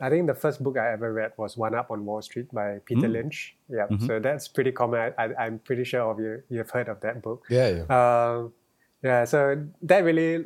I think the first book I ever read was One Up on Wall Street by Peter mm. Lynch. Yeah, mm-hmm. so that's pretty common. I, am pretty sure of you you've heard of that book. Yeah, yeah. Um, yeah, so that really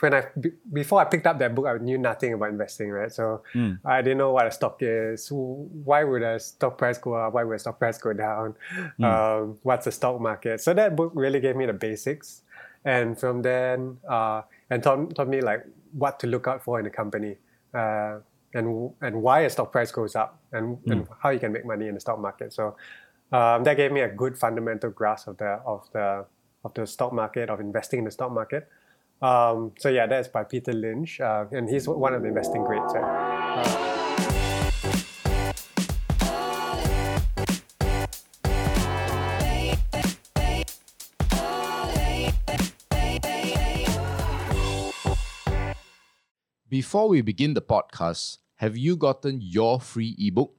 when I before I picked up that book, I knew nothing about investing, right? So mm. I didn't know what a stock is. Why would a stock price go up? Why would a stock price go down? Mm. Um, what's the stock market? So that book really gave me the basics, and from then, uh, and taught, taught me like what to look out for in a company, uh, and and why a stock price goes up, and, mm. and how you can make money in the stock market. So um, that gave me a good fundamental grasp of the of the of the stock market of investing in the stock market. Um, so yeah, that's by Peter Lynch, uh, and he's one of the investing greats. Uh, Before we begin the podcast, have you gotten your free ebook?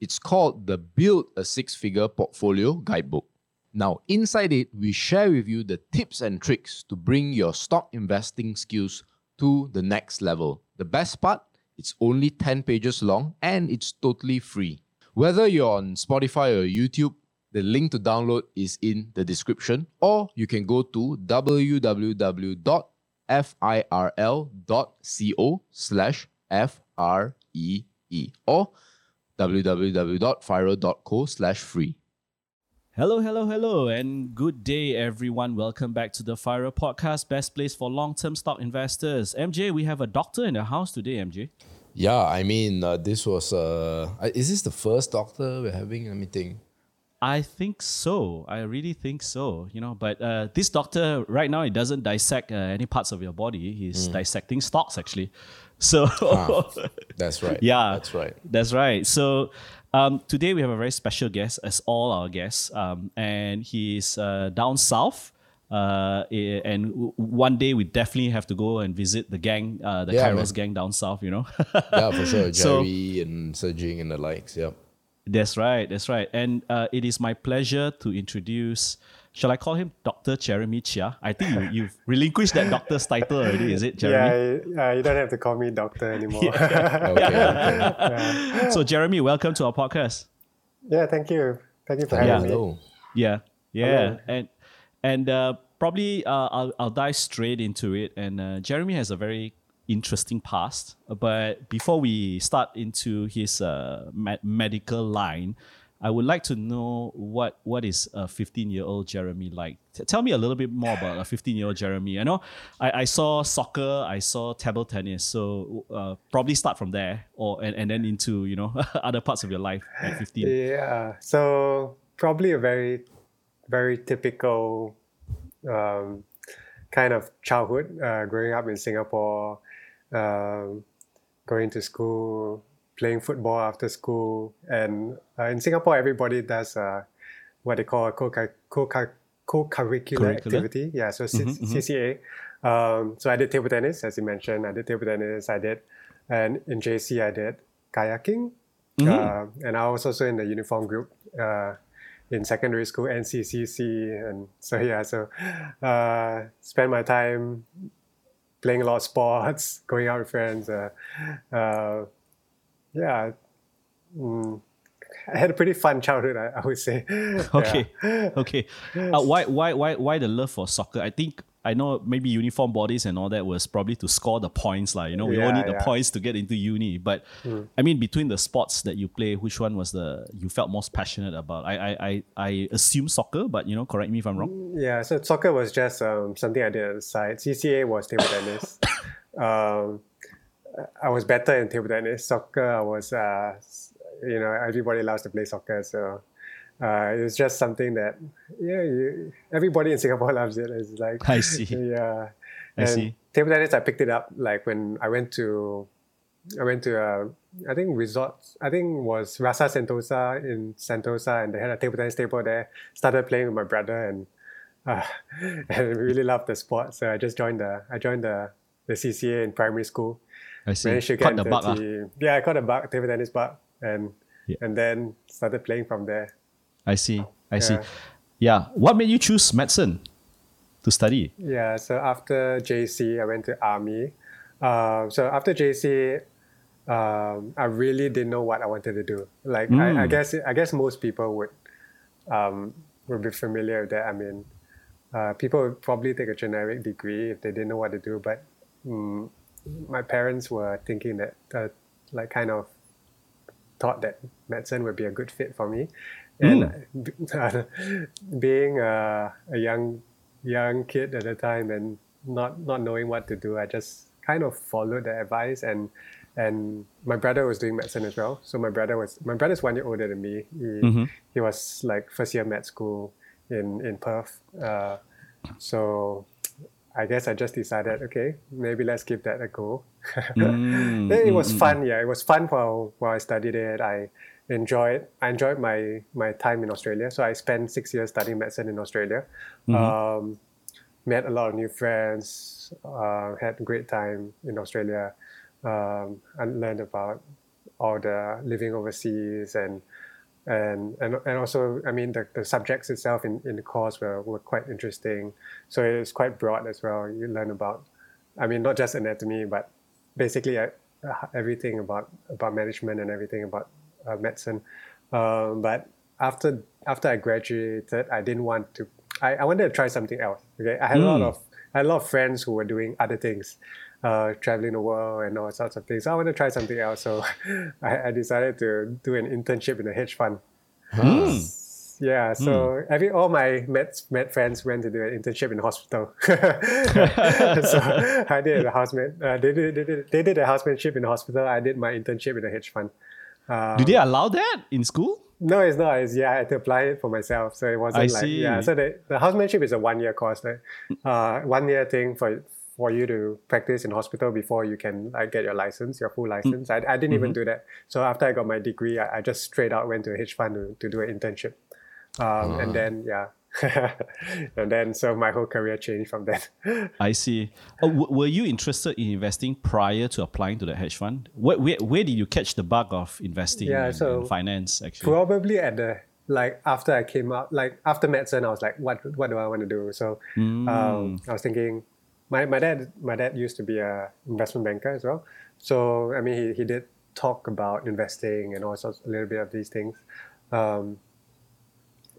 It's called the Build a Six Figure Portfolio Guidebook. Now, inside it, we share with you the tips and tricks to bring your stock investing skills to the next level. The best part, it's only 10 pages long and it's totally free. Whether you're on Spotify or YouTube, the link to download is in the description, or you can go to www.firl.co slash F-R-E-E or www.firl.co slash free. Hello, hello, hello, and good day, everyone. Welcome back to the FIRL podcast, best place for long term stock investors. MJ, we have a doctor in the house today, MJ. Yeah, I mean, uh, this was, uh, is this the first doctor we're having? Let me think. I think so. I really think so. You know, but uh, this doctor right now he doesn't dissect uh, any parts of your body. He's mm. dissecting stocks actually. So ah, that's right. Yeah, that's right. That's right. So um, today we have a very special guest, as all our guests, um, and he's uh, down south. Uh, and w- one day we definitely have to go and visit the gang, uh, the yeah, Kairos gang down south. You know. yeah, for sure. Jerry so, and Ser Jing and the likes. Yeah. That's right. That's right. And uh, it is my pleasure to introduce Shall I call him Dr. Jeremy Chia? I think you, you've relinquished that doctor's title already, is it, Jeremy? Yeah, you don't have to call me doctor anymore. yeah. okay, okay. Yeah. So, Jeremy, welcome to our podcast. Yeah, thank you. Thank you for having yeah. me. Yeah, yeah, Hello. and and uh, probably uh, I'll I'll dive straight into it. And uh, Jeremy has a very interesting past, but before we start into his uh, med- medical line, I would like to know what what is a 15 year old Jeremy like. T- tell me a little bit more about a 15 year old Jeremy. I know I, I saw soccer, I saw table tennis, so uh, probably start from there, or and, and then into you know other parts of your life at 15. Yeah, so probably a very very typical um, kind of childhood, uh, growing up in Singapore, um, going to school, playing football after school. And uh, in Singapore, everybody does uh, what they call a co-curricular co-curricular activity. Yeah, so mm-hmm, C- mm-hmm. CCA. Um, so I did table tennis, as you mentioned. I did table tennis. I did, and in JC I did kayaking. Mm-hmm. Uh, and I was also in the uniform group uh, in secondary school, NCCC, and so yeah. So uh, spend my time playing a lot of sports, going out with friends. Yeah, mm, I had a pretty fun childhood, I, I would say. okay, yeah. okay. Uh, why, why, why, why the love for soccer? I think I know maybe uniform bodies and all that was probably to score the points, like you know, we yeah, all need yeah. the points to get into uni. But mm. I mean, between the sports that you play, which one was the you felt most passionate about? I, I, I, I assume soccer, but you know, correct me if I'm wrong. Mm, yeah, so soccer was just um, something I did on the side. CCA was table tennis. um, I was better in table tennis. Soccer, I was, uh, you know, everybody loves to play soccer. So uh, it was just something that, yeah, you, everybody in Singapore loves it. It's like, I see. Yeah. I and see. Table tennis, I picked it up like when I went to, I went to, uh, I think resorts, I think was Rasa Sentosa in Sentosa, and they had a table tennis table there. Started playing with my brother, and uh, and really loved the sport. So I just joined the, I joined the, the CCA in primary school I see. Managed to get the bug. Uh. Yeah, I caught a bug, table tennis bug, and yeah. and then started playing from there. I see. I yeah. see. Yeah. What made you choose medicine to study? Yeah. So after JC, I went to army. Uh, so after JC, um, I really didn't know what I wanted to do. Like I, I guess I guess most people would um, would be familiar with that. I mean, uh, people would probably take a generic degree if they didn't know what to do. But mm, my parents were thinking that uh, like kind of thought that medicine would be a good fit for me. And uh, being a, a young young kid at the time and not not knowing what to do, I just kind of followed the advice and and my brother was doing medicine as well. So my brother was my brother's one year older than me. He he was like first year med school in in Perth. Uh, so I guess I just decided, okay, maybe let's give that a go. Mm, it was fun, yeah. It was fun while while I studied it. I enjoyed I enjoyed my my time in Australia. So I spent six years studying medicine in Australia. Um, met a lot of new friends. Uh, had a great time in Australia. Um, and learned about all the living overseas and and and, and also I mean the, the subjects itself in, in the course were, were quite interesting. So it's quite broad as well. You learn about I mean not just anatomy but basically uh, everything about about management and everything about uh, medicine. Um, but after after I graduated, I didn't want to. I, I wanted to try something else. Okay, I had a lot of I had a lot of friends who were doing other things, uh, traveling the world and all sorts of things. So I want to try something else. So I, I decided to do an internship in a hedge fund. Yeah, so every all my med med friends went to do an internship in the hospital. so I did a houseman. Uh, they did they did they did a housemanship in the hospital. I did my internship in a hedge fund. Do they allow that in school? No, it's not. It's yeah, I had to apply it for myself. So it wasn't I like yeah. So the, the housemanship is a one year course, like, uh, one year thing for for you to practice in hospital before you can like get your license, your full mm. license. I, I didn't even mm-hmm. do that. So after I got my degree, I, I just straight out went to a hedge fund to, to do an internship, um, and ah. then yeah. and then so my whole career changed from that. I see. Oh, w- were you interested in investing prior to applying to the hedge fund? Where, where, where did you catch the bug of investing Yeah, in, so in finance, actually? Probably at the like after I came out, like after medicine, I was like, what what do I want to do? So mm. um, I was thinking, my, my dad my dad used to be a investment banker as well. So I mean, he, he did talk about investing and all sorts a little bit of these things, um,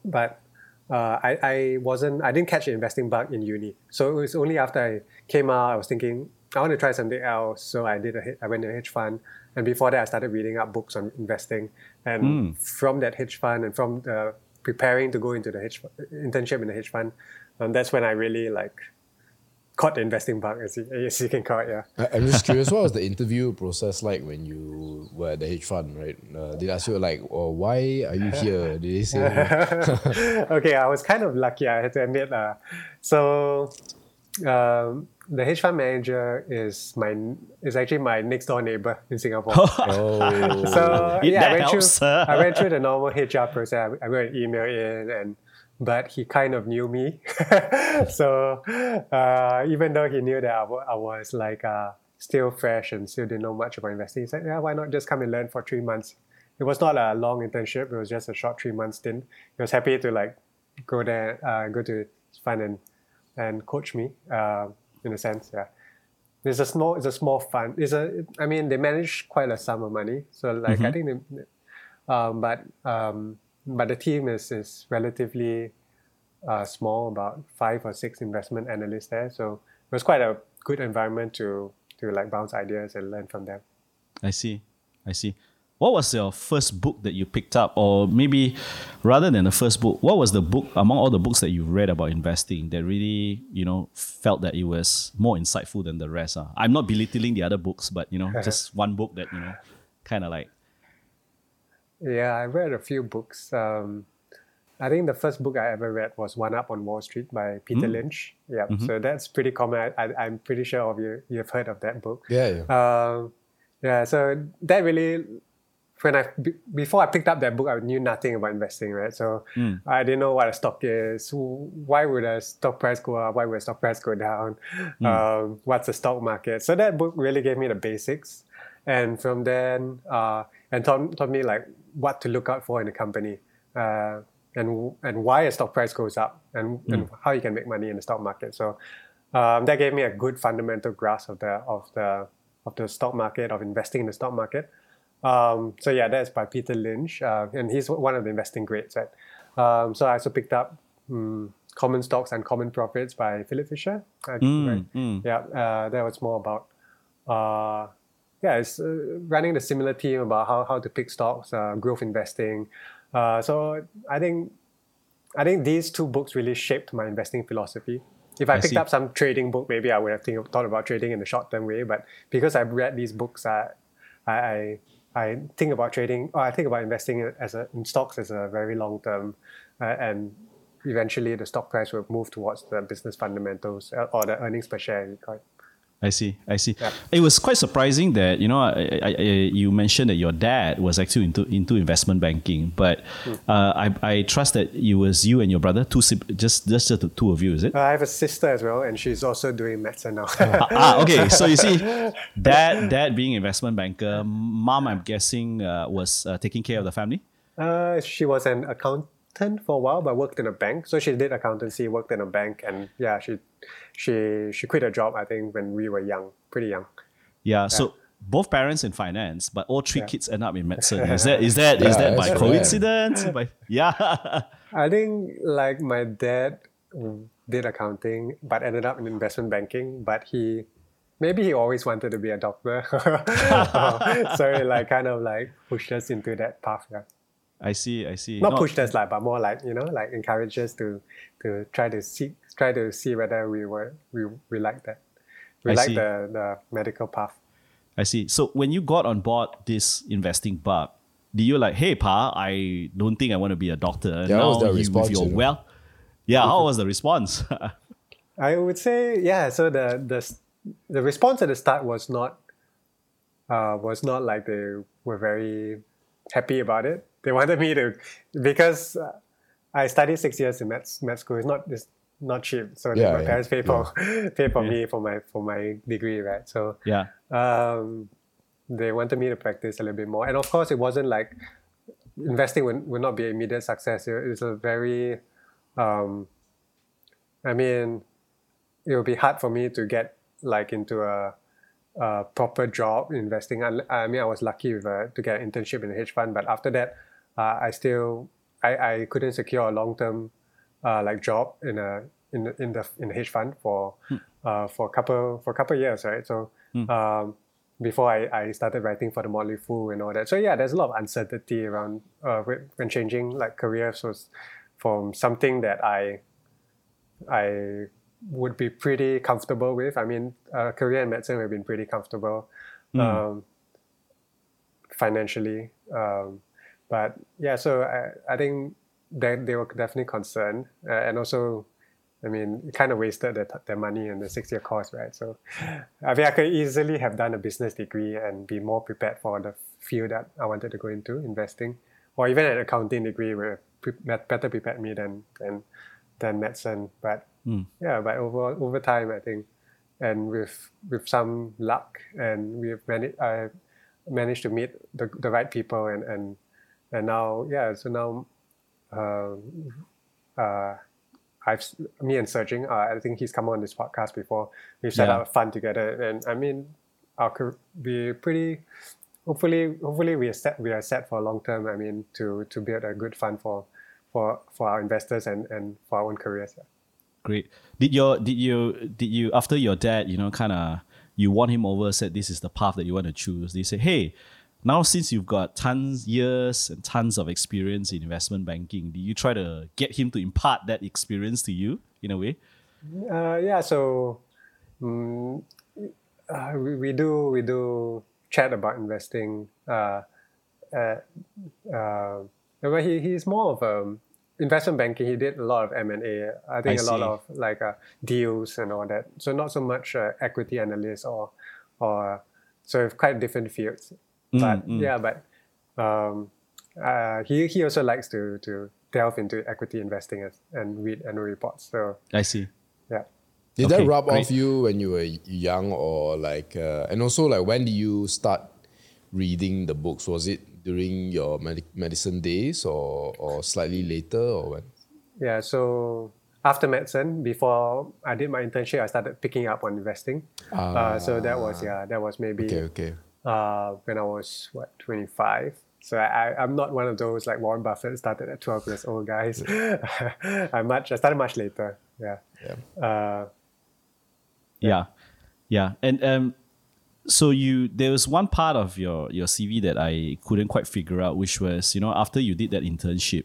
but uh, I I wasn't I didn't catch the investing bug in uni. So it was only after I came out, I was thinking I want to try something else. So I did a I went to a hedge fund, and before that, I started reading up books on investing. And from that hedge fund, and from the preparing to go into the hedge internship in the hedge fund, um, that's when I really like caught the investing bug, as you, as you can call it. Yeah. I- I'm just curious, what was the interview process like when you were at the hedge fund, right? Uh, did they ask you like, oh, why are you here? Did they say, okay, I was kind of lucky. I had to admit. Uh, so um, the hedge fund manager is my is actually my next door neighbor in Singapore. oh, so yeah, I went helps. through I went through the normal HR process. I, I wrote an email in, and but he kind of knew me. so uh, even though he knew that I was like uh, still fresh and still didn't know much about investing, he said, "Yeah, why not just come and learn for three months?" It was not a long internship; it was just a short three months stint. He was happy to like go there, uh, go to fund and and coach me uh, in a sense. Yeah. It's a small, it's a small fund. It's a, I mean, they manage quite a sum of money. So like, I think they, um, but um, but the team is is relatively uh, small, about five or six investment analysts there. So it was quite a good environment to to like bounce ideas and learn from them. I see. I see. What was your first book that you picked up? Or maybe rather than the first book, what was the book among all the books that you read about investing that really, you know, felt that it was more insightful than the rest? Uh? I'm not belittling the other books, but, you know, just one book that, you know, kind of like, Yeah, I read a few books. Um, I think the first book I ever read was One Up on Wall Street by Peter Lynch. Yeah, so that's pretty common. I, I'm pretty sure of you you've heard of that book. yeah, yeah. Um, yeah, so that really, when I before I picked up that book, I knew nothing about investing, right? So I didn't know what a stock is. Why would a stock price go up? Why would a stock price go down? Um, what's the stock market? So that book really gave me the basics, and from then, uh, and taught, taught me like what to look out for in a company, uh, and and why a stock price goes up, and, and how you can make money in the stock market. So um, that gave me a good fundamental grasp of the of the of the stock market of investing in the stock market. Um, so yeah, that's by Peter Lynch, uh, and he's one of the investing greats, right? Um, so I also picked up um, Common Stocks and Uncommon Profits by Philip Fisher. Uh, right? Yeah, uh, that was more about uh, yeah, it's uh, running the similar team about how, how to pick stocks, uh, growth investing. Uh, so I think I think these two books really shaped my investing philosophy. If I, I picked see. up some trading book, maybe I would have think, thought about trading in the short term way. But because I've read these books, I I, I, think about trading. Or I think about investing as a, in stocks as a very long term, uh, and eventually the stock price will move towards the business fundamentals uh, or the earnings per share. it. I see. I see. Yeah. It was quite surprising that you know I, I, I, you mentioned that your dad was actually into into investment banking, but Hmm. uh, I, I trust that it was you and your brother, two just just the two of you, is it? I have a sister as well, and she's also doing medicine now. ah, okay. So you see, dad dad being investment banker, mom, I'm guessing uh, was uh, taking care of the family. Uh, she was an accountant for a while, but worked in a bank. So she did accountancy, worked in a bank, and yeah, she she she quit her job. I think when we were young, pretty young. Yeah. So both parents in finance, but all three Yeah. kids end up in medicine. Is that is that is Yeah, that by coincidence? By, yeah. I think like my dad did accounting, but ended up in investment banking. But he maybe he always wanted to be a doctor, so it like kind of like pushed us into that path. Yeah. I see. I see. Not No, pushed us like, but more like you know, like encouraged us to to try to see try to see whether we were we we like that. We I like see. the the medical path. I see. So when you got on board this investing bug, did you like, hey, pa, I don't think I want to be a doctor. And Yeah, how was now their you, response, with your you know? well, yeah, how was the response? I would say yeah. So the the the response at the start was not uh, was not like they were very happy about it. They wanted me to because uh, I studied six years in med, med school. It's not it's not cheap. So Yeah, my yeah, parents pay for pay for Yeah. me for my for my degree, right? So yeah. um, they wanted me to practice a little bit more. And of course, it wasn't like investing would, would not be an immediate success. It, it's a very, um, I mean, it would be hard for me to get like into a, a proper job investing. I, I mean, I was lucky with a, to get an internship in a hedge fund, but after that, uh, I still I, I couldn't secure a long term uh, like job in a in the in the in a hedge fund for uh, for a couple for a couple years, right? So um, before I, I started writing for the Motley Fool and all that. So yeah, there's a lot of uncertainty around uh, when changing like careers was from something that I I would be pretty comfortable with. I mean, a career in medicine would have been pretty comfortable um, financially. Um, but yeah, so I, I think that they were definitely concerned. Uh, and also, I mean, it kind of wasted their, their money and the six year course, right? So I mean, I could easily have done a business degree and be more prepared for the field that I wanted to go into, investing, or even an accounting degree would have pre- better prepared me than, than, than medicine. But yeah, but over over time, I think, and with with some luck, and we've managed, I managed to meet the, the right people, and and and now, yeah, so now, um, uh, I've me and Ser Jing, uh, I think he's come on this podcast before. We've set Yeah. up a fund together, and I mean, our we pretty. Hopefully, hopefully we are set. We are set for long term. I mean, to to build a good fund for for for our investors and and for our own careers. Great. Did your did you did you after your dad, you know, kind of you won him over, said this is the path that you want to choose. They say, hey, now since you've got tons years and tons of experience in investment banking, do you try to get him to impart that experience to you in a way? Uh, yeah, so mm, uh, we, we do we do chat about investing. Uh, uh, uh, but he, he's more of a investment banking. He did a lot of M and A. I think I a lot of like uh, deals and all that. So not so much uh, equity analyst or or so quite different fields. But yeah, but um, uh, he he also likes to to delve into equity investing as, and read annual reports. So I see. yeah. Did Okay, that rub great. off you when you were young, or like, uh, and also like when did you start reading the books? Was it during your medic medicine days, or or slightly later, or when? Yeah, so after medicine, before I did my internship, I started picking up on investing. Uh, so that was yeah, that was maybe Okay, okay. Uh, when I was what 25. So I, I'm not one of those like Warren Buffett started at 12 years old guys. I much I started much later. Yeah. Yeah. Uh, Yeah, yeah, and um, so you there was one part of your your CV that I couldn't quite figure out, which was you know after you did that internship,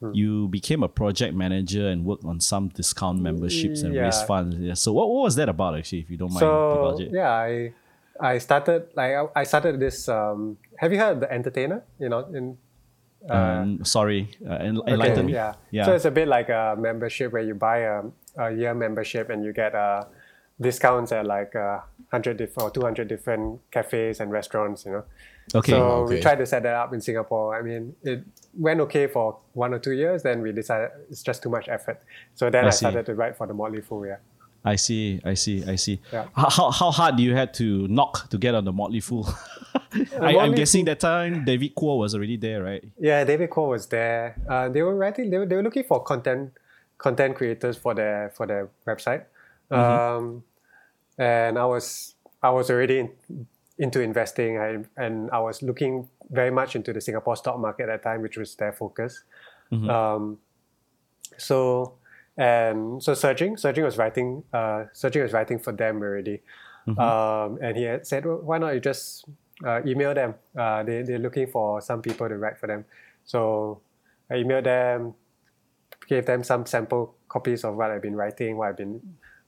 Hmm. you became a project manager and worked on some discount memberships and raised funds. Yeah. So what, what was that about actually, if you don't mind so yeah, I I started like I, I started this. Um, have you heard of the Entertainer? You know, in um, sorry, uh, en- Okay, enlighten me. Yeah. yeah. So it's a bit like a membership where you buy a, a year membership and you get uh, discounts at like uh, 100 diff- or 200 different cafes and restaurants, you know. okay. So we tried to set that up in Singapore. I mean, it went okay for one or two years. Then we decided it's just too much effort. So then I I, started to write for the Motley Fool. Yeah. I see, I see, I see. Yeah. How, how, hard do you had to knock to get on the Motley Fool? I, I'm guessing that time David Kuo was already there, right? Yeah, David Kuo was there. Uh, they were writing. They were, they were looking for content content creators for their for their website. Um, and I was I was already in, into investing. I, and I was looking very much into the Singapore stock market at that time, which was their focus. Um, so and so Ser Jing, Surging was writing. Uh, Ser Jing was writing for them already. Um, and he had said, well, "Why not you just uh, email them? Uh, they they're looking for some people to write for them." So I emailed them, gave them some sample copies of what I've been writing, what I've been,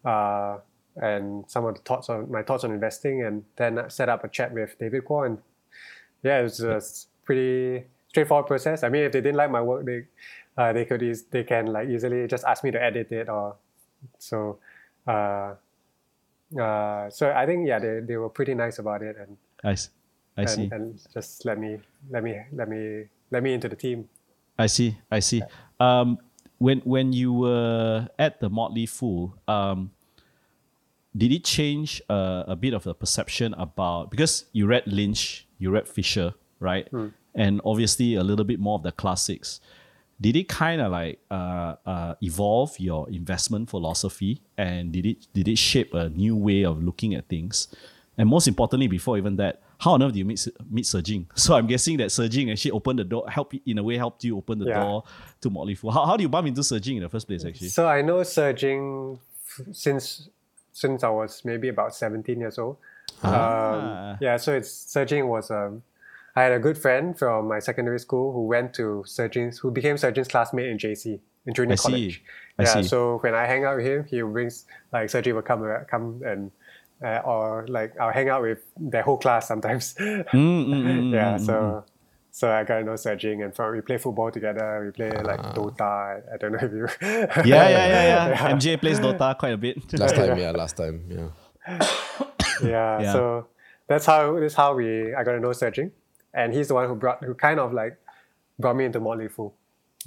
uh, and some of the thoughts on my thoughts on investing, and then I set up a chat with David Kuo. And yeah, it was a pretty straightforward process. I mean, if they didn't like my work, they uh, they could use they can like easily just ask me to edit it or so. Uh, uh, so I think yeah, they, they were pretty nice about it and I, I see. and, and just let me let me let me let me into the team. I see. I see. Um, when when you were at the Motley Fool, um, did it change uh, a bit of the perception about because you read Lynch, you read Fisher, right, and obviously a little bit more of the classics. Did it kind of like uh, uh, evolve your investment philosophy, and did it did it shape a new way of looking at things? And most importantly, before even that, how on earth do you meet meet Ser Jing? So I'm guessing that Ser Jing actually opened the door, help in a way helped you open the Yeah. door to Motley Fool. How, how do you bump into Ser Jing in the first place? Actually, So I know Ser Jing since since I was maybe about seventeen years old. Ah. Um, yeah, so it's Ser Jing was um, I had a good friend from my secondary school who went to Ser Jing's who became Ser Jing's classmate in JC in junior I see. college. I yeah, see. so when I hang out with him, he brings like Ser Jing will come come and uh, or like I'll hang out with their whole class sometimes. Mm, mm, mm, yeah, mm, so so I got to know Ser Jing and from we play football together. We play like Dota. I don't know if you. yeah, yeah, yeah, yeah. MJ plays Dota quite a bit. Last time, yeah, last time, yeah. yeah, Yeah. So that's how that's how we I got to know Ser Jing, and he's the one who brought who kind of like brought me into Motley Fool.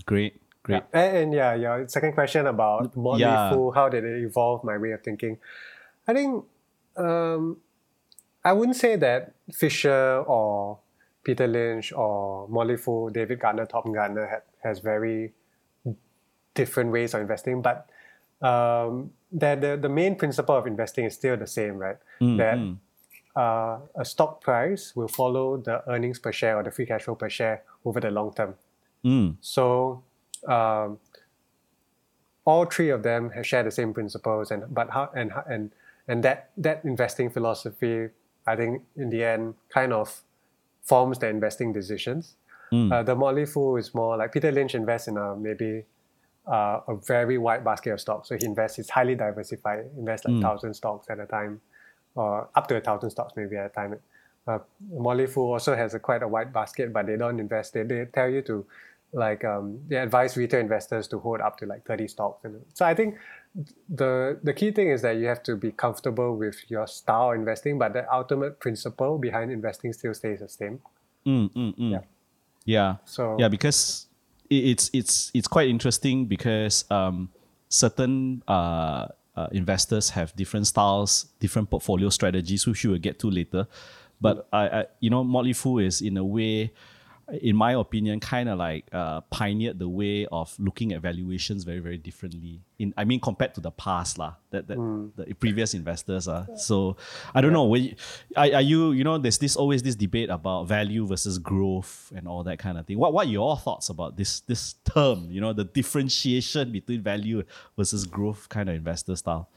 great, great. And, and yeah, your second question about Motley Yeah. Fool, how did it evolve my way of thinking? I think um, I wouldn't say that Fisher or Peter Lynch or Motley Fool, David Gardner, Tom Gardner had, has very different ways of investing, but um, that the, the main principle of investing is still the same, right? that uh, a stock price will follow the earnings per share or the free cash flow per share over the long term. Mm, So um, all three of them have share the same principles, and but how and and and that that investing philosophy, I think in the end, kind of forms the investing decisions. Uh, the Motley Fool is more like Peter Lynch invests in a maybe uh, a very wide basket of stocks. So he invests, he's highly diversified, invests like thousand stocks at a time, or up to a thousand stocks maybe at a time. Uh, Motley Fool also has a quite a wide basket, but they don't invest. They, they tell you to like um, they advise retail investors to hold up to like 30 stocks. And so I think the the key thing is that you have to be comfortable with your style of investing, but the ultimate principle behind investing still stays the same. mm, mm, mm. Yeah. Yeah. So- yeah, because it, it's it's it's quite interesting because um, certain uh, uh, investors have different styles, different portfolio strategies, which we will get to later. But I, I you know, Motley Fool is in a way. In my opinion, kind of like uh, pioneered the way of looking at valuations very, very differently. In I mean, compared to the past, lah, that, that the previous investors are. So I don't know. Were you, are, are you, you know, there's this always this debate about value versus growth and all that kind of thing. What what are your thoughts about this this term? You know, the differentiation between value versus growth kind of investor style.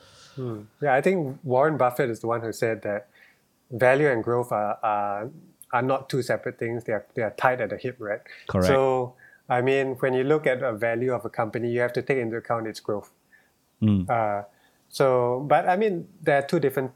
Yeah, I think Warren Buffett is the one who said that value and growth are are, are not two separate things. They are they are tied at the hip, right? Correct. So I mean, when you look at a value of a company, you have to take into account its growth. Uh, so, but I mean, there are two different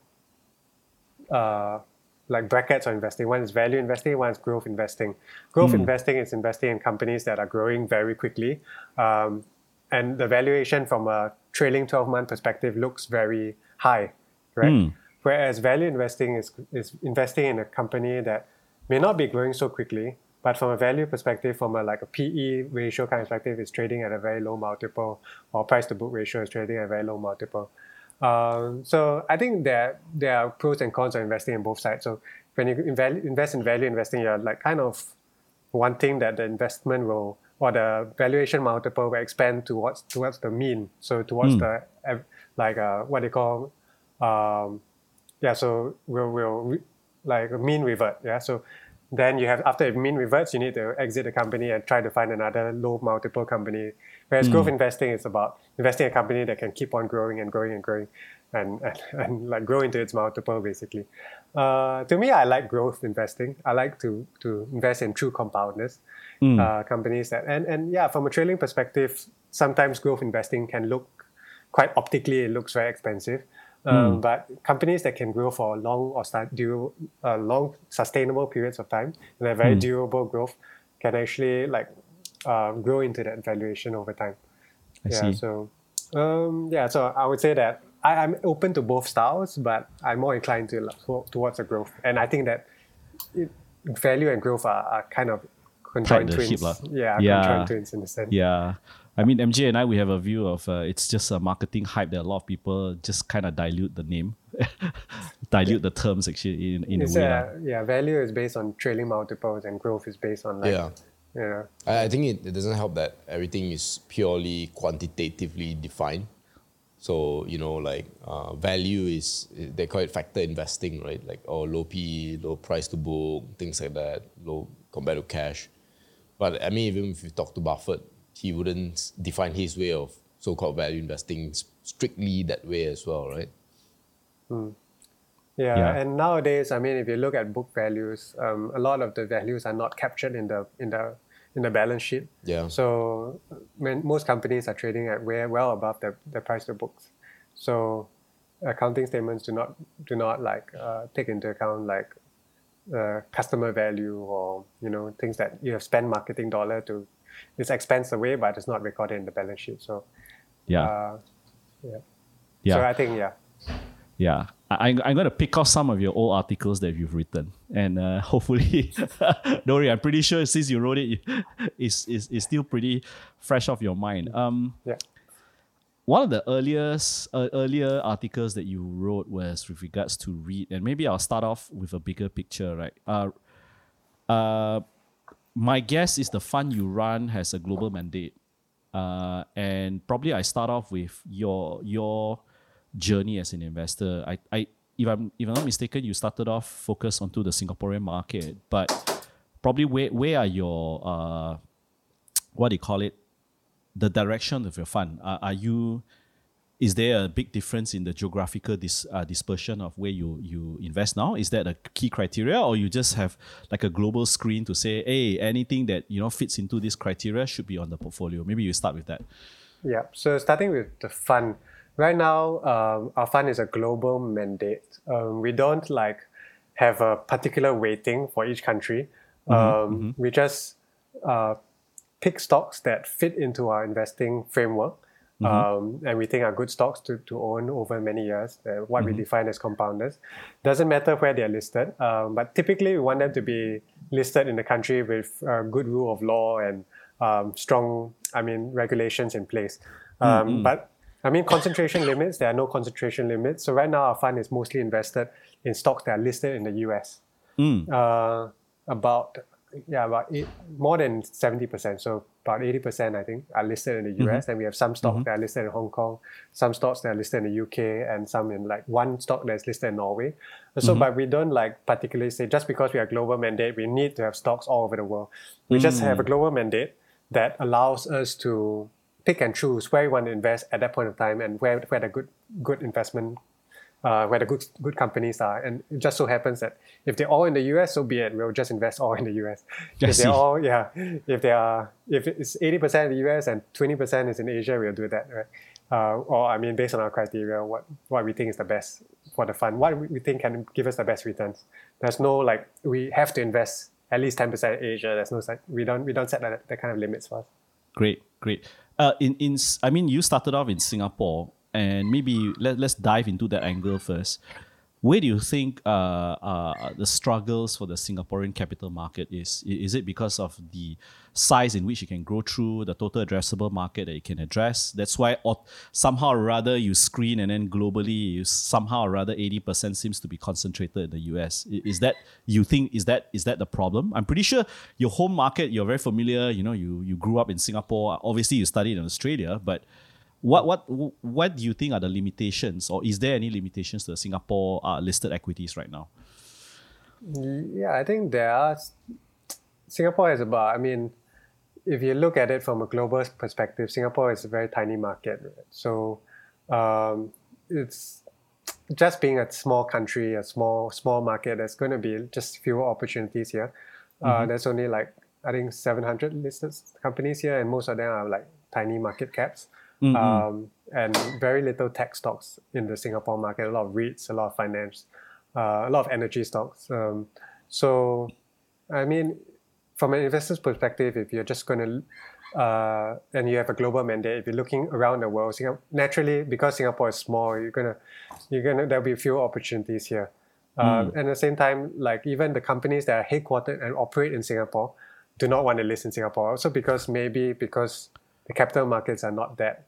uh, like brackets of investing. One is value investing, one is growth investing. Growth investing is investing in companies that are growing very quickly, um, and the valuation from a trailing twelve month perspective looks very high, right? Whereas value investing is is investing in a company that may not be growing so quickly, but from a value perspective, from a like a PE ratio kind of perspective, is trading at a very low multiple, or price to book ratio is trading at a very low multiple. Um, so I think there there are pros and cons of investing in both sides. So when you invest in value investing, you're like kind of wanting that the investment will or the valuation multiple will expand towards towards the mean. So towards the like uh, what they call um, yeah. So we'll will re- like a mean revert. Yeah. So then you have after it mean reverts, you need to exit the company and try to find another low multiple company. Whereas growth investing is about investing in a company that can keep on growing and growing and growing, and and, and like grow into its multiple basically. Uh, to me, I like growth investing. I like to to invest in true compounders, uh, companies that and and yeah, from a trailing perspective, sometimes growth investing can look quite optically it looks very expensive. Um, But companies that can grow for long or sta- due, uh, long sustainable periods of time, and they're very durable growth, can actually like uh, grow into that valuation over time. I yeah. see. So um, yeah. So I would say that I, I'm open to both styles, but I'm more inclined to towards the growth, and I think that it, value and growth are, are kind of conjoined twins. hip. Yeah, Yeah. conjoined twins in a sense. Yeah. I mean, MJ and I, we have a view of uh, it's just a marketing hype that a lot of people just kind of dilute the name, dilute the terms actually in, in a It's, way. uh, lah. yeah, value is based on trailing multiples, and growth is based on like Yeah. you know I, I think it, it doesn't help that everything is purely quantitatively defined. So you know, like uh, value is they call it factor investing, right? Like oh, low P, low price to book, things like that, low compared to cash. But I mean, even if you talk to Buffett, he wouldn't define his way of so-called value investing strictly that way as well, right? Yeah, Yeah. and nowadays, I mean, if you look at book values, um, a lot of the values are not captured in the in the in the balance sheet. Yeah. So, when most companies are trading at way well above the, the price to books, so accounting statements do not do not like uh, take into account like uh, customer value or you know things that you have spent marketing dollar to it's expense away, but it's not recorded in the balance sheet. So, Yeah. uh, yeah. yeah. So I think yeah. Yeah, I, I'm, I'm going to pick off some of your old articles that you've written, and uh, hopefully, don't worry. I'm pretty sure since you wrote it, it's, it's, it's still pretty fresh off your mind. Um, Yeah. one of the earliest uh, earlier articles that you wrote was with regards to read, and maybe I'll start off with a bigger picture, right? Uh, uh, my guess is the fund you run has a global mandate, uh, and probably I start off with your your journey as an investor. I, I if I'm if I'm not mistaken, you started off focused onto the Singaporean market, but probably where where are your uh, what do you call it? The direction of your fund. Are, are you is there a big difference in the geographical dis, uh, dispersion of where you, you invest now? Is that a key criteria, or you just have like a global screen to say, hey, anything that you know fits into this criteria should be on the portfolio? Maybe you start with that. Yeah. So starting with the fund, right now um, our fund is a global mandate. Um, we don't like have a particular weighting for each country. Um, We just uh, pick stocks that fit into our investing framework. Um, and we think are good stocks to, to own over many years, uh, what we define as compounders. Doesn't matter where they're listed, um, but typically we want them to be listed in the country with uh, good rule of law and um, strong, I mean, regulations in place. Um, But I mean, concentration limits, there are no concentration limits. So right now our fund is mostly invested in stocks that are listed in the US. Uh, about yeah, about eight, more than 70%. So about 80%, I think, are listed in the US. And mm-hmm. we have some stocks mm-hmm. that are listed in Hong Kong, some stocks that are listed in the UK, and some in like one stock that's listed in Norway. So, mm-hmm. but we don't like particularly say just because we are global mandate, we need to have stocks all over the world. We just have a mm. global mandate that allows us to pick and choose where we want to invest at that point of time and where, where the good good investment uh, where the good good companies are. And it just so happens that if they're all in the US, so be it. We'll just invest all in the US. I if they're all yeah, if they are if it's eighty percent in the US and twenty percent is in Asia, we'll do that, right? Uh, or I mean, based on our criteria, what what we think is the best for the fund, what we- think can give us the best returns. There's no like we have to invest at least ten percent in Asia. There's no we don't we don't set that, that kind of limits for us. Great, great. Uh, in in I mean, you started off in Singapore, and maybe let let's dive into that angle first. Where do you think uh, uh, the struggles for the Singaporean capital market is? Is it because of the size in which you can grow through the total addressable market that you can address? That's why or somehow or rather you screen and then globally you somehow or rather eighty percent seems to be concentrated in the US. Is that you think is that is that the problem? I'm pretty sure your home market you're very familiar. You know you you grew up in Singapore. Obviously you studied in Australia, but what what what do you think are the limitations, or is there any limitations to the Singapore uh, listed equities right now? Yeah, I think there are. Singapore is about. I mean, if you look at it from a global perspective, Singapore is a very tiny market. right? So, um, it's just being a small country, a small small market. There's going to be just fewer opportunities here. Uh, there's only like I think 700 listed companies here, and most of them are like tiny market caps. Um, and very little tech stocks in the Singapore market. A lot of REITs, a lot of finance, uh, a lot of energy stocks. Um, so, I mean, from an investor's perspective, if you're just going to, uh, and you have a global mandate, if you're looking around the world, Singapore, naturally, because Singapore is small, you're gonna, you're gonna, there'll be few opportunities here. Um, and at the same time, like even the companies that are headquartered and operate in Singapore do not want to list in Singapore. Also because maybe because the capital markets are not that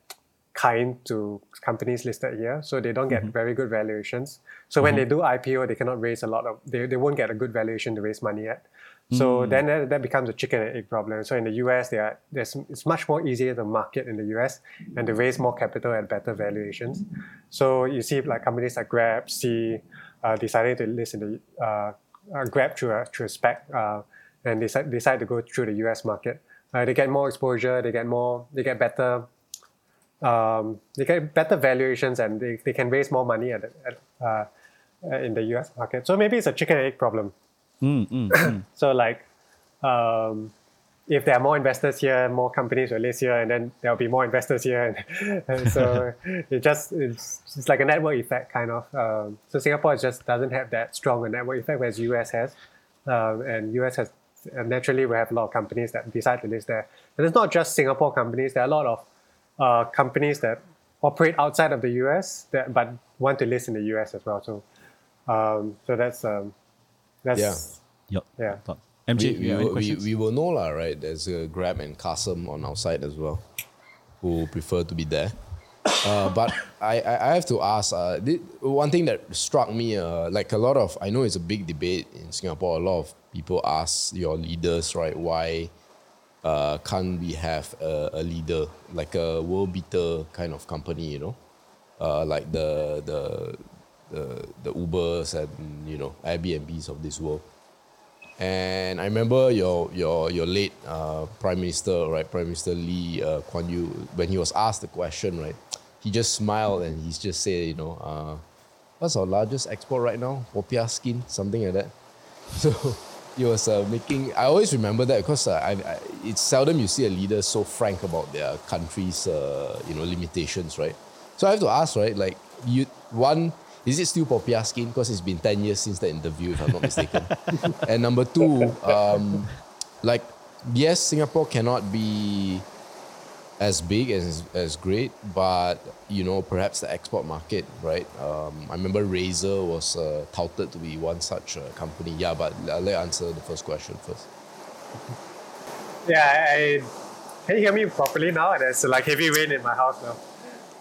kind to companies listed here, so they don't get very good valuations. So when they do IPO, they cannot raise a lot of, they, they won't get a good valuation to raise money at. So then that, that becomes a chicken and egg problem. So in the US, they are, there's, it's much more easier to market in the US and to raise more capital at better valuations. So you see like companies like Grab, Sea, uh, deciding to list in the uh, uh, Grab through a, through a SPAC uh, and decide, decide to go through the US market. Uh, they get more exposure, they get more, they get better um, they get better valuations and they, they can raise more money at, at, uh, in the US market. So maybe it's a chicken and egg problem. Mm, mm, mm. So like, um, if there are more investors here, more companies will list here, and then there'll be more investors here, and, and so it just it's, it's like a network effect kind of. Um, so Singapore just doesn't have that strong a network effect, whereas US has, um, and US has and naturally we have a lot of companies that decide to list there. And it's not just Singapore companies; there are a lot of uh, companies that operate outside of the US that but want to list in the US as well. So, um, so that's um, that's Yeah. Yep. Yeah. Thought- MJ, we, you we, have will, we, we will know lah, right? There's a Grab and Carsome on our side as well, who prefer to be there. Uh, but I, I, I have to ask. Uh, thi- one thing that struck me, uh, like a lot of, I know it's a big debate in Singapore. A lot of people ask your leaders, right? Why uh, can't we have a, a leader like a world beater kind of company? You know, uh, like the the the the Ubers and you know Airbnbs of this world. And I remember your your your late uh, Prime Minister, right, Prime Minister Lee uh, Kuan Yew, when he was asked the question, right, he just smiled and he's just said, you know, uh, what's our largest export right now? Popiah skin, something like that. So he was uh, making. I always remember that because uh, I, I, it's seldom you see a leader so frank about their country's uh, you know limitations, right? So I have to ask, right, like you one. Is it still Popiah skin? Because it's been 10 years since the interview, if I'm not mistaken. and number two, um, like, yes, Singapore cannot be as big as as great, but you know perhaps the export market, right? Um, I remember Razer was uh, touted to be one such uh, company. Yeah, but I'll let you answer the first question first. Yeah, I, can you hear me properly now? There's like heavy rain in my house now.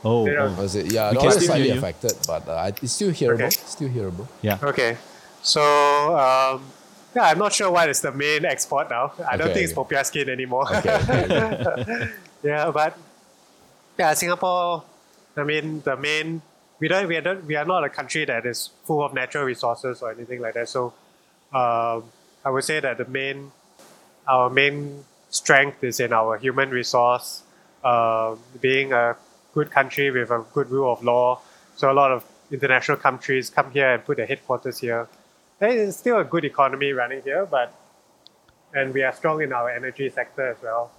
oh, you oh, Was it? Yeah, We no, it's slightly you. affected, but uh, it's still hearable. Okay. Still hearable. yeah. Okay, so um, yeah, I'm not sure what is the main export now. I don't Okay, think it's okay. popiah skin anymore. Okay, okay, okay. yeah, but yeah, Singapore. I mean, the main we don't we are not, we are not a country that is full of natural resources or anything like that. So, um, I would say that the main our main strength is in our human resource, uh, being a good country with a good rule of law. So a lot of international countries come here and put their headquarters here. There is still a good economy running here, but and we are strong in our energy sector as well.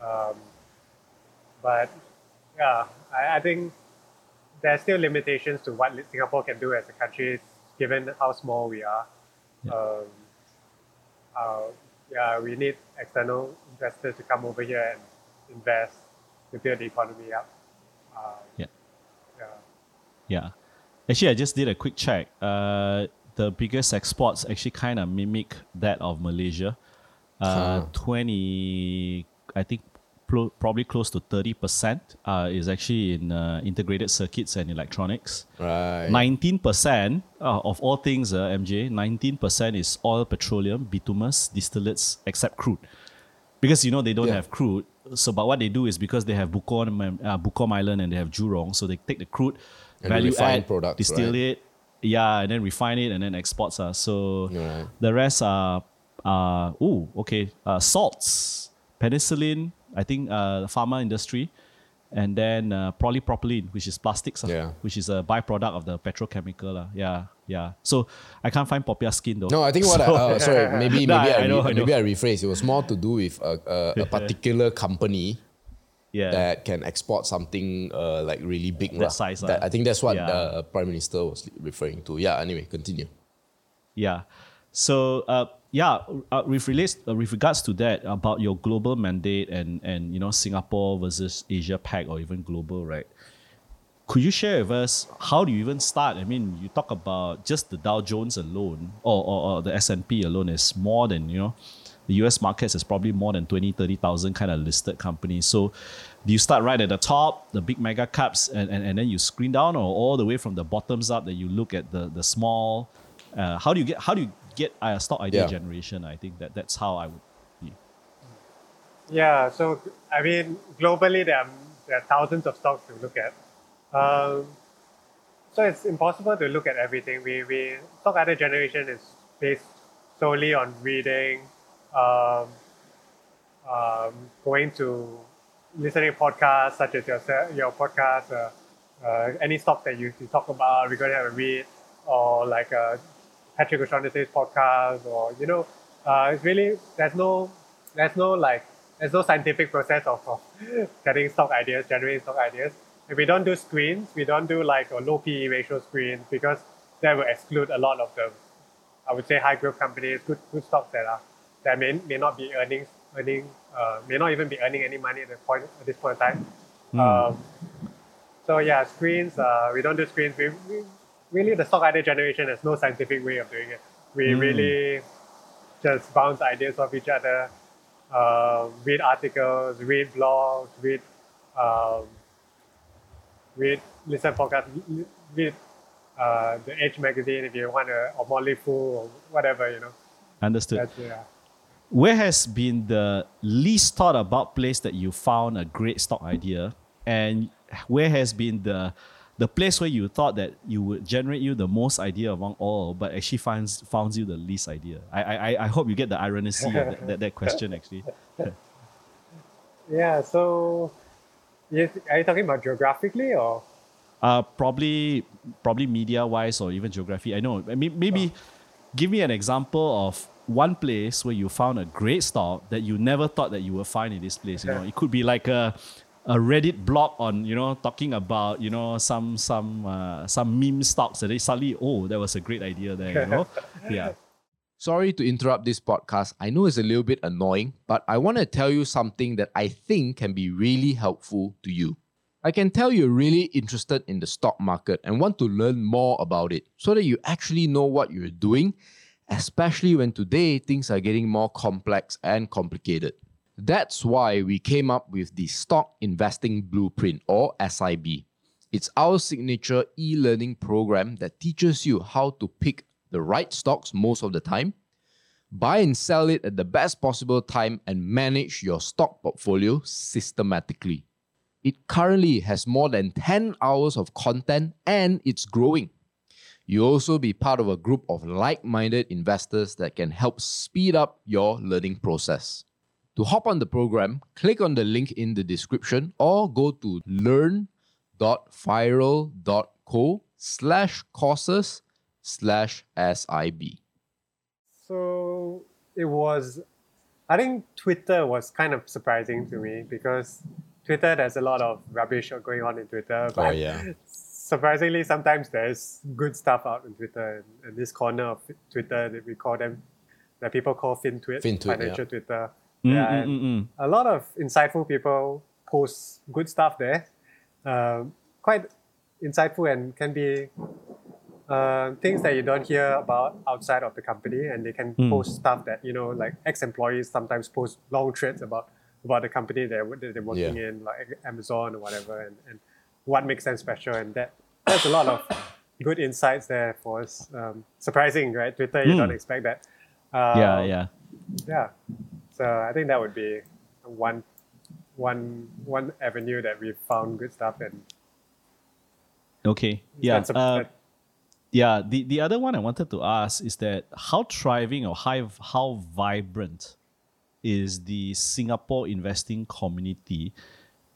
Um, but yeah, I, I think there are still limitations to what Singapore can do as a country, given how small we are. Um, uh, yeah, we need external investors to come over here and invest to build the economy up. Uh, Yeah. yeah. Yeah. Actually, I just did a quick check. Uh, the biggest exports actually kind of mimic that of Malaysia. Uh, Huh. 20, I think pro- probably close to 30% uh, is actually in uh, integrated circuits and electronics. Right. 19% uh, of all things, uh, MJ, 19% is oil, petroleum, bituminous, distillates, except crude. Because, you know, they don't Yeah. have crude. So, but what they do is because they have Bukom, uh, Bukom Island and they have Jurong, so they take the crude, And value refine add, products, distill right? it, yeah, and then refine it and then exports. Uh. So Right. the rest are, uh, oh, okay, uh, salts, penicillin, I think uh, the pharma industry, and then uh, polypropylene, which is plastics, uh, Yeah. which is a byproduct of the petrochemical. Uh. Yeah, yeah. So I can't find popiah skin though. No, I think what So- I, uh, sorry, maybe maybe I, I know, re- I maybe I rephrase. It was more to do with a, a, a particular company yeah. that can export something uh, like really big. That size, That- ah. I think that's what Yeah. the Prime Minister was referring to. Yeah. Anyway, continue. Yeah. So uh, yeah, uh, with relates uh, with regards to that about your global mandate and and you know Singapore versus Asia Pac or even global, right? Could you share with us how do you even start? I mean, you talk about just the Dow Jones alone or, or, or the S&P alone is more than, you know, the US markets is probably more than 20, 30,000 kind of listed companies. So do you start right at the top, the big mega caps, and, and, and then you screen down or all the way from the bottoms up that you look at the, the small, uh, how do you get, how do you get uh, stock idea Yeah. generation? I think that that's how I would be. Yeah, so I mean, globally there are, there are thousands of stocks to look at. Um, so it's impossible to look at everything. We, we stock idea generation is based solely on reading, um, um, going to listening to podcasts such as your your podcast, uh, uh, any stock that you, you talk about, we're going to have a read, or like uh, Patrick O'Shaughnessy's podcast, or you know, uh, it's really there's no there's no like there's no scientific process of, of getting stock ideas, generating stock ideas. If we don't do screens, we don't do like a low PE ratio screens because that will exclude a lot of the, I would say high growth companies, good good stocks that are that may, may not be earning earning uh, may not even be earning any money at the point at this point in time. Um, so yeah, screens. Uh, we don't do screens. We, we really the stock idea generation. There's no scientific way of doing it. We really just bounce ideas off each other, um, read articles, read blogs, read, um, read listen podcasts, read uh, the Edge magazine if you want a or Motley Fool or whatever you know. Understood. That's yeah. Where has been the least thought about place that you found a great stock idea, and where has been the the place where you thought that you would generate you the most idea among all, but actually finds found you the least idea? I I, I hope you get the irony of that, that, that question actually. Yeah. So, are you talking about geographically or? Uh, probably probably media wise or even geography. I know. Maybe give me an example of one place where you found a great stock that you never thought that you would find in this place. You know, it could be like a a Reddit blog on you know talking about you know some some uh, some meme stocks and they suddenly oh that was a great idea there. You know, yeah. Sorry to interrupt this podcast. I know it's a little bit annoying, but I want to tell you something that I think can be really helpful to you. I can tell you're really interested in the stock market and want to learn more about it so that you actually know what you're doing, especially when today things are getting more complex and complicated. That's why we came up with the Stock Investing Blueprint or SIB. It's our signature e learning program that teaches you how to pick the right stocks most of the time, Buy and sell it at the best possible time and manage your stock portfolio systematically. It currently has more than 10 hours of content and it's growing. You'll also be part of a group of like minded investors that can help speed up your learning process. To hop on the program, click on the link in the description or go to learn.firl.co slash courses slash SIB. So it was, I think Twitter was kind of surprising to me because Twitter, there's a lot of rubbish going on in Twitter. But Oh yeah. surprisingly, sometimes there's good stuff out on Twitter. And, and this corner of Twitter that we call them, that people call FinTwit, FinTwit, financial yeah. Twitter. Mm, Yeah, mm, mm, a lot of insightful people post good stuff there. Um, quite insightful and can be uh, things that you don't hear about outside of the company, and they can post stuff that you know, like ex-employees sometimes post long threads about about the company they're that they're working Yeah. in, like Amazon or whatever, and, and what makes them special, and that there's a lot of good insights there for us. Um, surprising, right? Twitter, you don't expect that. Um, yeah, yeah. yeah. So I think that would be one one one avenue that we found good stuff and Okay. Yeah. a- uh, Yeah, the, the other one I wanted to ask is that how thriving or how, how vibrant is the Singapore investing community?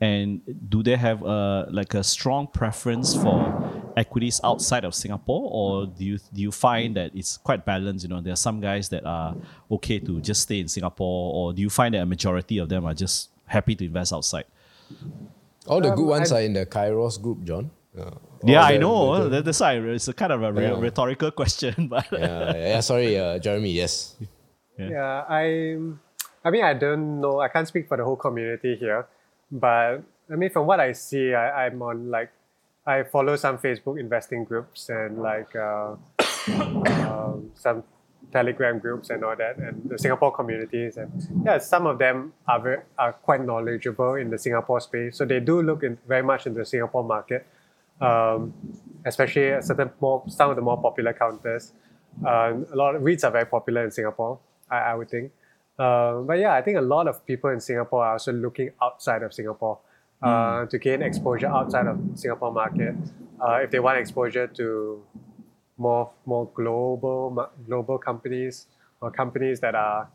And do they have a, like a strong preference for equities outside of Singapore? Or do you, do you find that it's quite balanced? You know, there are some guys that are okay to just stay in Singapore, or do you find that a majority of them are just happy to invest outside? All the Um, good ones I- are in the Kairos group, John. Uh, Yeah, all I know. the- the- That's why it's a kind of a re- Yeah. rhetorical question, but yeah, yeah, sorry, uh, Jeremy. Yes. yeah, I I mean I don't know. I can't speak for the whole community here, but I mean from what I see, I, I'm on like I follow some Facebook investing groups and like uh, um, some Telegram groups and all that, and the Singapore communities. And yeah, some of them are very, are quite knowledgeable in the Singapore space, so they do look in, very much into the Singapore market, um, especially certain more some of the more popular counters. Uh, a lot of REITs are very popular in Singapore, I, I would think. Uh, but yeah, I think a lot of people in Singapore are also looking outside of Singapore uh, to gain exposure outside of Singapore market. Uh, if they want exposure to more more global global companies or companies that are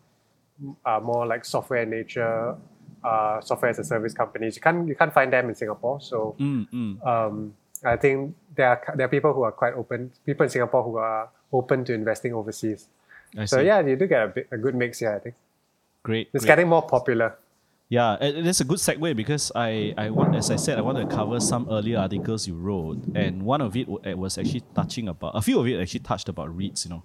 are more like software in nature, uh, software as a service companies. You can't you can't find them in Singapore. So Mm, mm. um, I think there are there are people who are quite open. People in Singapore who are open to investing overseas. I So see. yeah, you do get a, bit, a good mix here. I think great. it's great. getting more popular. Yeah, and it's a good segue because I, I want, as I said, I want to cover some earlier articles you wrote, and one of it it was actually touching about a few of it actually touched about REITs, you know,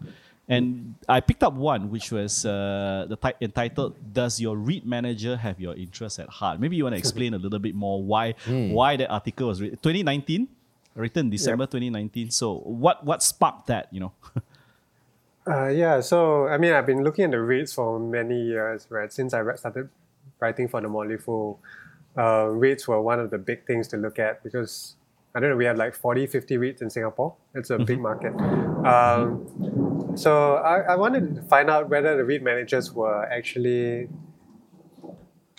and I picked up one which was uh, the ti- entitled "Does Your REIT Manager Have Your Interests at Heart?" Maybe you want to explain a little bit more why why that article was written. 2019, written December 2019. So what what sparked that, you know? Uh, yeah, so I mean, I've been looking at the REITs for many years, right? Since I started writing for the Motley Fool, uh, REITs were one of the big things to look at because I don't know, we have like 40, 50 REITs in Singapore. It's a big market. Um, so I, I wanted to find out whether the REIT managers were actually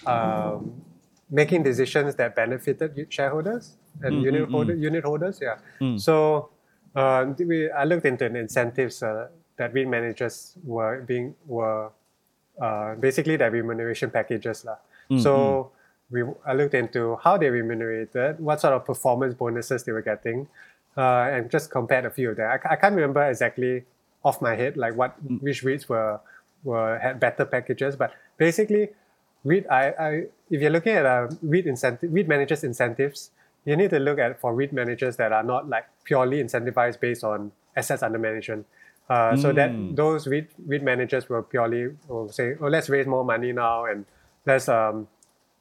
um, making decisions that benefited shareholders and Mm, unit mm, holder, unit holders. Yeah. Mm. So um, we, I looked into the incentives uh, that REIT managers were being were uh, basically their remuneration packages lah. Mm, So we I looked into how they remunerated, what sort of performance bonuses they were getting, uh, and just compared a few of them. I, I can't remember exactly off my head like what Mm. which REITs were were had better packages, but basically, REIT I, I if you're looking at a REIT incentive REIT managers incentives, you need to look at for REIT managers that are not like purely incentivized based on assets under management. Uh, So that Mm. those REIT, REIT managers will purely will say, oh, let's raise more money now and let's um,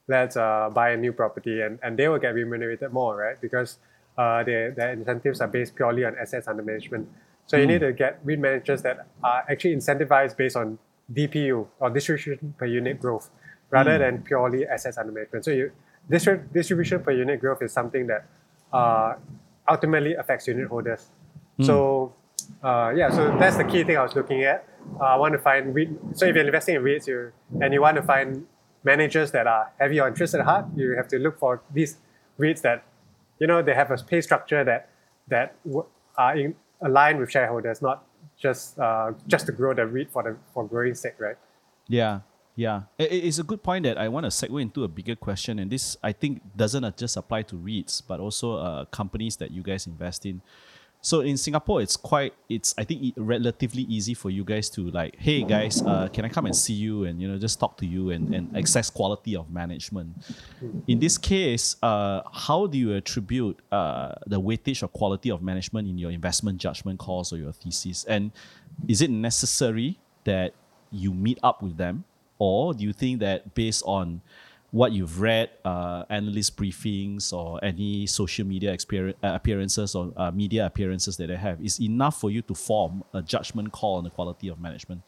let's uh, buy a new property and, and they will get remunerated more, right? Because uh, their, their incentives are based purely on assets under management. So you need to get REIT managers that are actually incentivized based on DPU or distribution per unit growth rather than purely assets under management. So you distri- distribution per unit growth is something that uh, ultimately affects unit holders. So uh, yeah, so that's the key thing I was looking at. uh, I want to find. So if you're investing in REITs, you and you want to find managers that are have your interest at heart, you have to look for these REITs that, you know, they have a pay structure that that w- are in, aligned with shareholders, not just uh, just to grow the REIT for the for growing sake, right? Yeah, yeah. It's a good point that I want to segue into a bigger question, and this I think doesn't just apply to REITs, but also uh, companies that you guys invest in. So in Singapore, it's quite it's I think relatively easy for you guys to like, hey guys, uh, can I come and see you and you know just talk to you and, and access quality of management. In this case, uh, how do you attribute uh, the weightage or quality of management in your investment judgment calls or your thesis? And is it necessary that you meet up with them, or do you think that based on what you've read, uh, analyst briefings, or any social media uh, appearances or uh, media appearances that they have is enough for you to form a judgment call on the quality of management?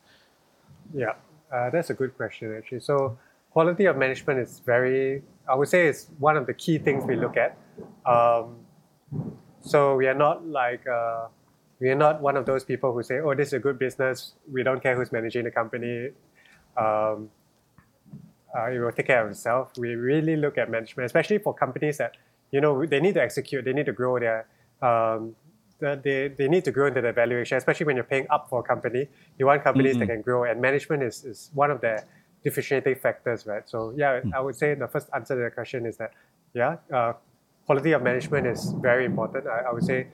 Yeah, uh, that's a good question actually. So quality of management is very, I would say, it's one of the key things we look at. Um, so we are not like uh, we are not one of those people who say, "Oh, this is a good business. We don't care who's managing the company. Um, uh, it will take care of itself." We really look at management, especially for companies that you know they need to execute, they need to grow their. Um, the- they, they need to grow into their valuation, especially when you're paying up for a company. You want companies that can grow, and management is, is one of the differentiating factors, right? So, yeah, I would say the first answer to the question is that, yeah, uh, quality of management is very important. I, I would say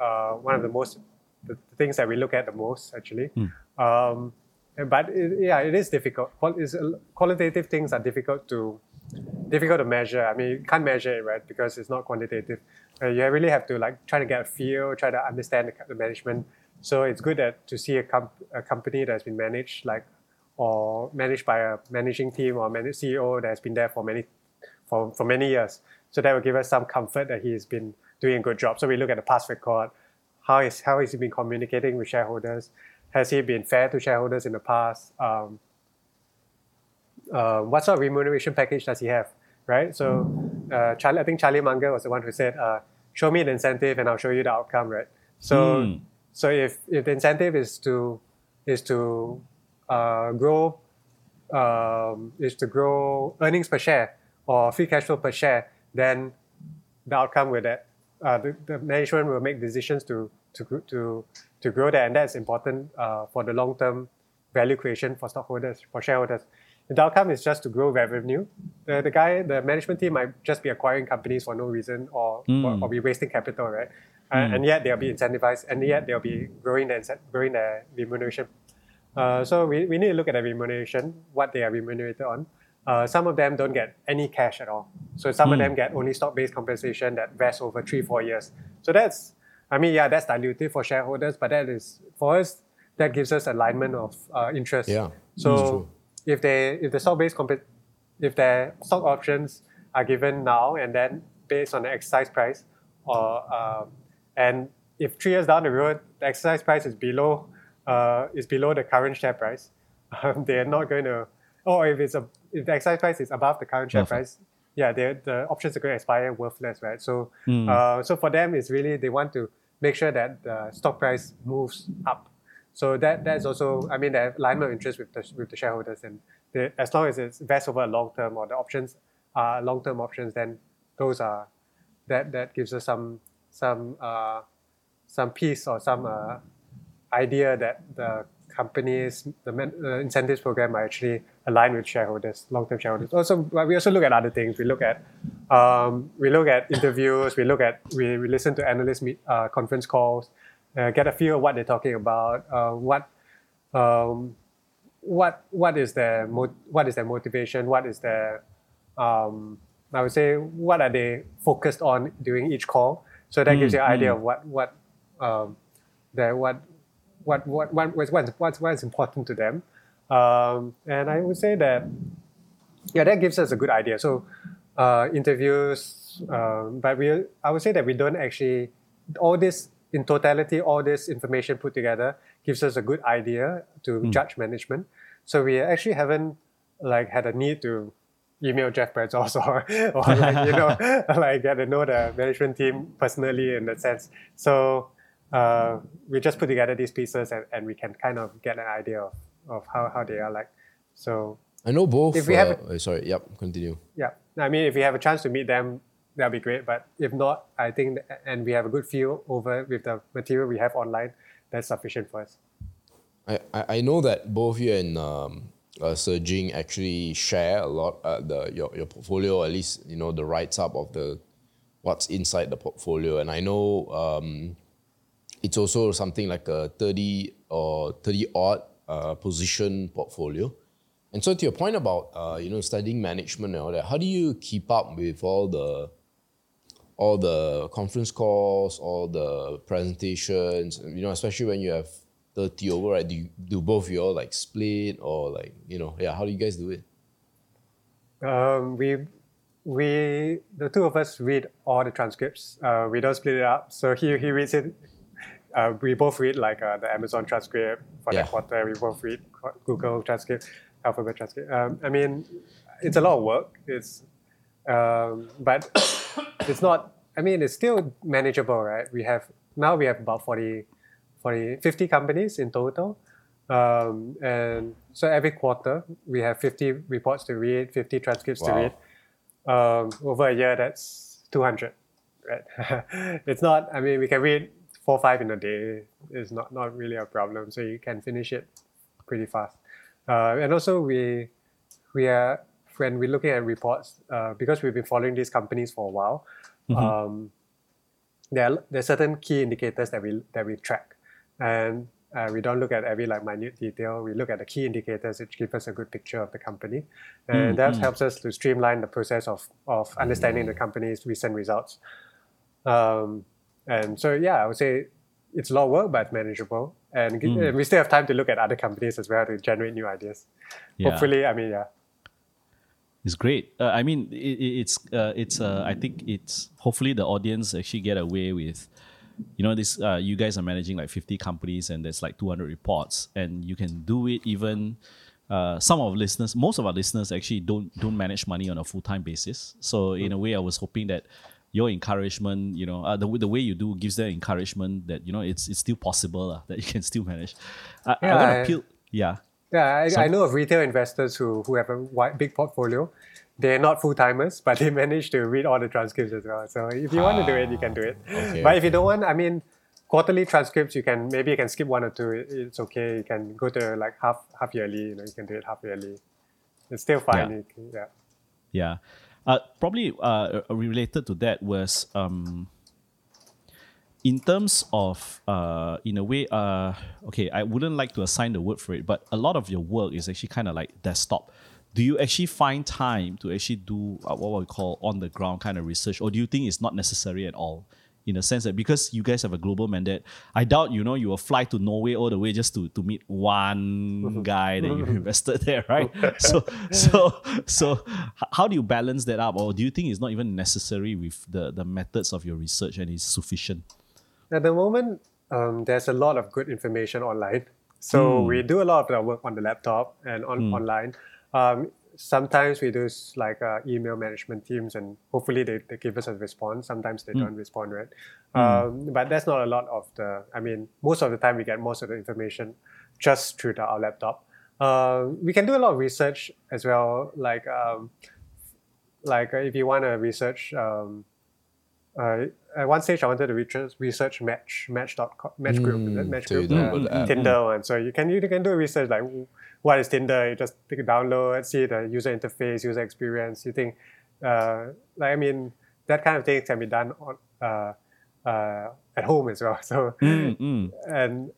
uh, one of the most the, the things that we look at the most actually. Um, and- but it, yeah, it is difficult. Is qualitative things are difficult to difficult to measure. I mean, you can't measure it, right? Because it's not quantitative. Uh, you really have to like try to get a feel, try to understand the, the management. So it's good that to see a, comp- a company that's been managed like or managed by a managing team or CEO that has been there for many for, for many years. So that will give us some comfort that he's been doing a good job. So we look at the past record. How is how has he been communicating with shareholders? Has he been fair to shareholders in the past? Um, uh, what sort of remuneration package does he have? Right. So uh, Charlie, I think Charlie Munger was the one who said, uh, "Show me the incentive, and I'll show you the outcome." Right. So Mm. so if if the incentive is to is to uh, grow um, is to grow earnings per share or free cash flow per share, then the outcome with that uh, the, the management will make decisions to to to to grow that, and that's important uh, for the long term value creation for stockholders for shareholders. The outcome is just to grow revenue, the, the guy the management team might just be acquiring companies for no reason or or, or be wasting capital, right? Uh, and yet they'll be incentivized, and yet they'll be growing their growing their remuneration. Uh, so we, we need to look at the remuneration, what they are remunerated on. Uh, some of them don't get any cash at all. So some of them get only stock-based compensation that vests over three, four years. So that's, I mean, yeah, that's dilutive for shareholders, but that is, for us, that gives us alignment of uh, interest. Yeah, So if they, if the stock-based comp, if their stock options are given now and then based on the exercise price, or um, and if three years down the road the exercise price is below uh, is below the current share price, um, they are not going to. Or if it's a if the exercise price is above the current share it. price, yeah, the options are going to expire worthless, right? So, Hmm. uh, so for them, it's really they want to make sure that the stock price moves up. So that that's also, I mean, the alignment of interest with the with the shareholders, and the, as long as it's vests over a long term or the options are long term options, then those are that that gives us some some uh, some peace or some uh, idea that the companies the uh, incentives program are actually aligned with shareholders long term shareholders. Also, we also look at other things. We look at um, we look at interviews. We look at we, we listen to analyst meet, uh, conference calls, uh, get a feel of what they're talking about. Uh, what um, what what is their mo- what is their motivation? What is their um, I would say what are they focused on during each call? So that gives you an idea of what what um, their what what what what what's what's what's, what's important to them. Um, and I would say that yeah, that gives us a good idea. So uh, interviews, um, but we I would say that we don't actually all this in totality, all this information put together gives us a good idea to judge management. So we actually haven't like had a need to email Jeff Bezos or, or like, you know like get to know the management team personally in that sense. So uh, we just put together these pieces and, and we can kind of get an idea of, of how, how they are like. So I know both. If we have uh, sorry, yep, continue. yeah, I mean, if we have a chance to meet them, that'll be great. But if not, I think, and we have a good feel over with the material we have online, that's sufficient for us. I, I know that both you and um, uh, Ser Jing actually share a lot uh, the your, your portfolio, at least you know the writes up of the what's inside the portfolio, and I know um, it's also something like a thirty or thirty odd uh, position portfolio. And so, to your point about uh, you know studying management and all that, how do you keep up with all the all the conference calls, all the presentations? You know, especially when you have thirty over, right? Do you, do both of you all like split or like you know, yeah? How do you guys do it? Um, we we the two of us read all the transcripts. Uh, we don't split it up. So he he reads it. Uh, we both read like uh, the Amazon transcript for Yeah. that quarter. We both read Google transcript, Alphabet transcript. Um, I mean, it's a lot of work. It's um, but it's not. I mean, it's still manageable, right? We have now we have about 40, 40 50 companies in total. Um, and so every quarter we have 50 reports to read, 50 transcripts to read. Um, over a year, that's 200. Right? it's not, I mean, we can read four, five in a day. is not, not really a problem. So you can finish it pretty fast. Uh, and also we, we are, when we're looking at reports, uh, because we've been following these companies for a while, um, there are, there are certain key indicators that we that we track, and uh, we don't look at every like minute detail. We look at the key indicators which give us a good picture of the company, and that helps us to streamline the process of of understanding the company's recent results. Um, and so yeah, I would say it's a lot of work, but manageable, and, and we still have time to look at other companies as well to generate new ideas. Yeah. Hopefully, I mean, yeah. It's great. Uh, I mean, it, it- it's uh, it's. Uh, I think it's hopefully the audience actually get away with, you know, this. Uh, you guys are managing like fifty companies and there's like two hundred reports, and you can do it even. Uh, some of listeners, most of our listeners actually don't don't manage money on a full time basis. So in a way, I was hoping that your encouragement, you know, uh, the way- the way you do gives them encouragement that you know it's it's still possible uh, that you can still manage. I, I Yeah, want to I- appeal. Yeah. Yeah, I, Some- I know of retail investors who, who have a wide, big portfolio. They're not full timers, but they manage to read all the transcripts as well. So if you want to do it, you can do it. Okay, but if you don't want, I mean, quarterly transcripts, you can maybe you can skip one or two. It's okay. You can go to like half half yearly. You know, you can do it half yearly. It's still fine. Yeah. Can- yeah. Yeah. Uh, probably uh, related to that was um, in terms of, uh, in a way, uh, okay, I wouldn't like to assign the word for it, but a lot of your work is actually kind of like desktop. Do you actually find time to actually do uh, what we call on the ground kind of research, or do you think it's not necessary at all? In a sense that because you guys have a global mandate, I doubt you know you will fly to Norway all the way just to to meet one guy that you invested there, right? So so so how do you balance that up, or do you think it's not even necessary with the the methods of your research and it's sufficient? At the moment, um, there's a lot of good information online. So we do a lot of the work on the laptop and on online. Um, sometimes we do like uh, email management teams, and hopefully they, they give us a response. Sometimes they don't respond, right? Um, but that's not a lot of the. I mean, most of the time we get most of the information just through the, our laptop. Um, we can do a lot of research as well, like um, like uh, if you want to research. Um, uh, at one stage, I wanted to research, research Match, Match.com, Match Group, is it? Mm, Match Group, download uh, the app. Tinder one. So you can you can do research like what is Tinder? You just take a download, see the user interface, user experience. You think, uh, like I mean, that kind of thing can be done on uh, uh, at home as well. So Mm, and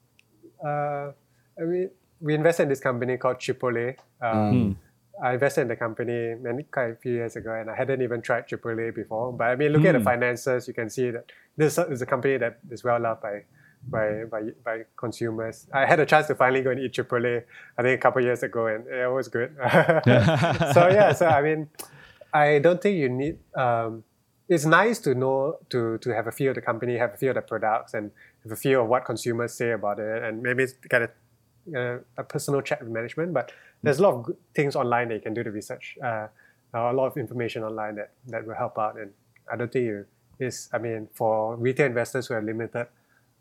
uh, I mean, we invested in this company called Chipotle. Um, I invested in the company many quite a few years ago, and I hadn't even tried Chipotle before. But I mean, looking at the finances, you can see that this is a company that is well loved by by by, by consumers. I had a chance to finally go and eat Chipotle, I think a couple years ago, and it was good. so yeah, so I mean, I don't think you need. Um, it's nice to know to to have a feel of the company, have a feel of the products, and have a feel of what consumers say about it, and maybe get a uh, a personal chat with management. But there's a lot of things online that you can do the research. Uh, a lot of information online that, that will help out. And I don't think you is. I mean, for retail investors who are limited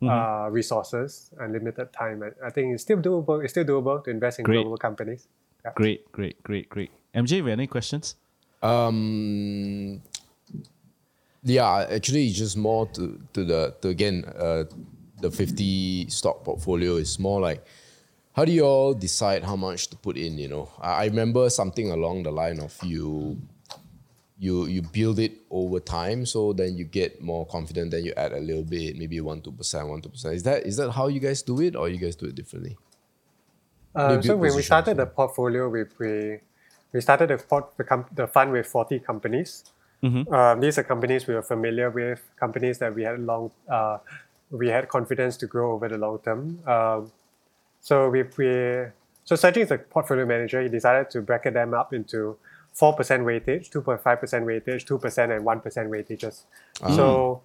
uh, resources and limited time. I, I think it's still doable. It's still doable to invest in Great. global companies. Yeah. Great, great, great, great. MJ, have any questions? Um, yeah, actually, it's just more to to the to again uh, the fifty stock portfolio is more like how do you all decide how much to put in? You know, I, I remember something along the line of you you you build it over time, so then you get more confident. Then you add a little bit, maybe one two percent, one two percent. Is that is that how you guys do it, or you guys do it differently? Uh, so when we started the portfolio, we we, we started the, port, the, com- the fund with 40 companies. Um, these are companies we were familiar with, companies that we had long, uh, we had confidence to grow over the long term. Um, so we, we so Ser Jing as a portfolio manager, he decided to bracket them up into four percent weightage, two point five percent weightage, two percent, and one percent weightages. So,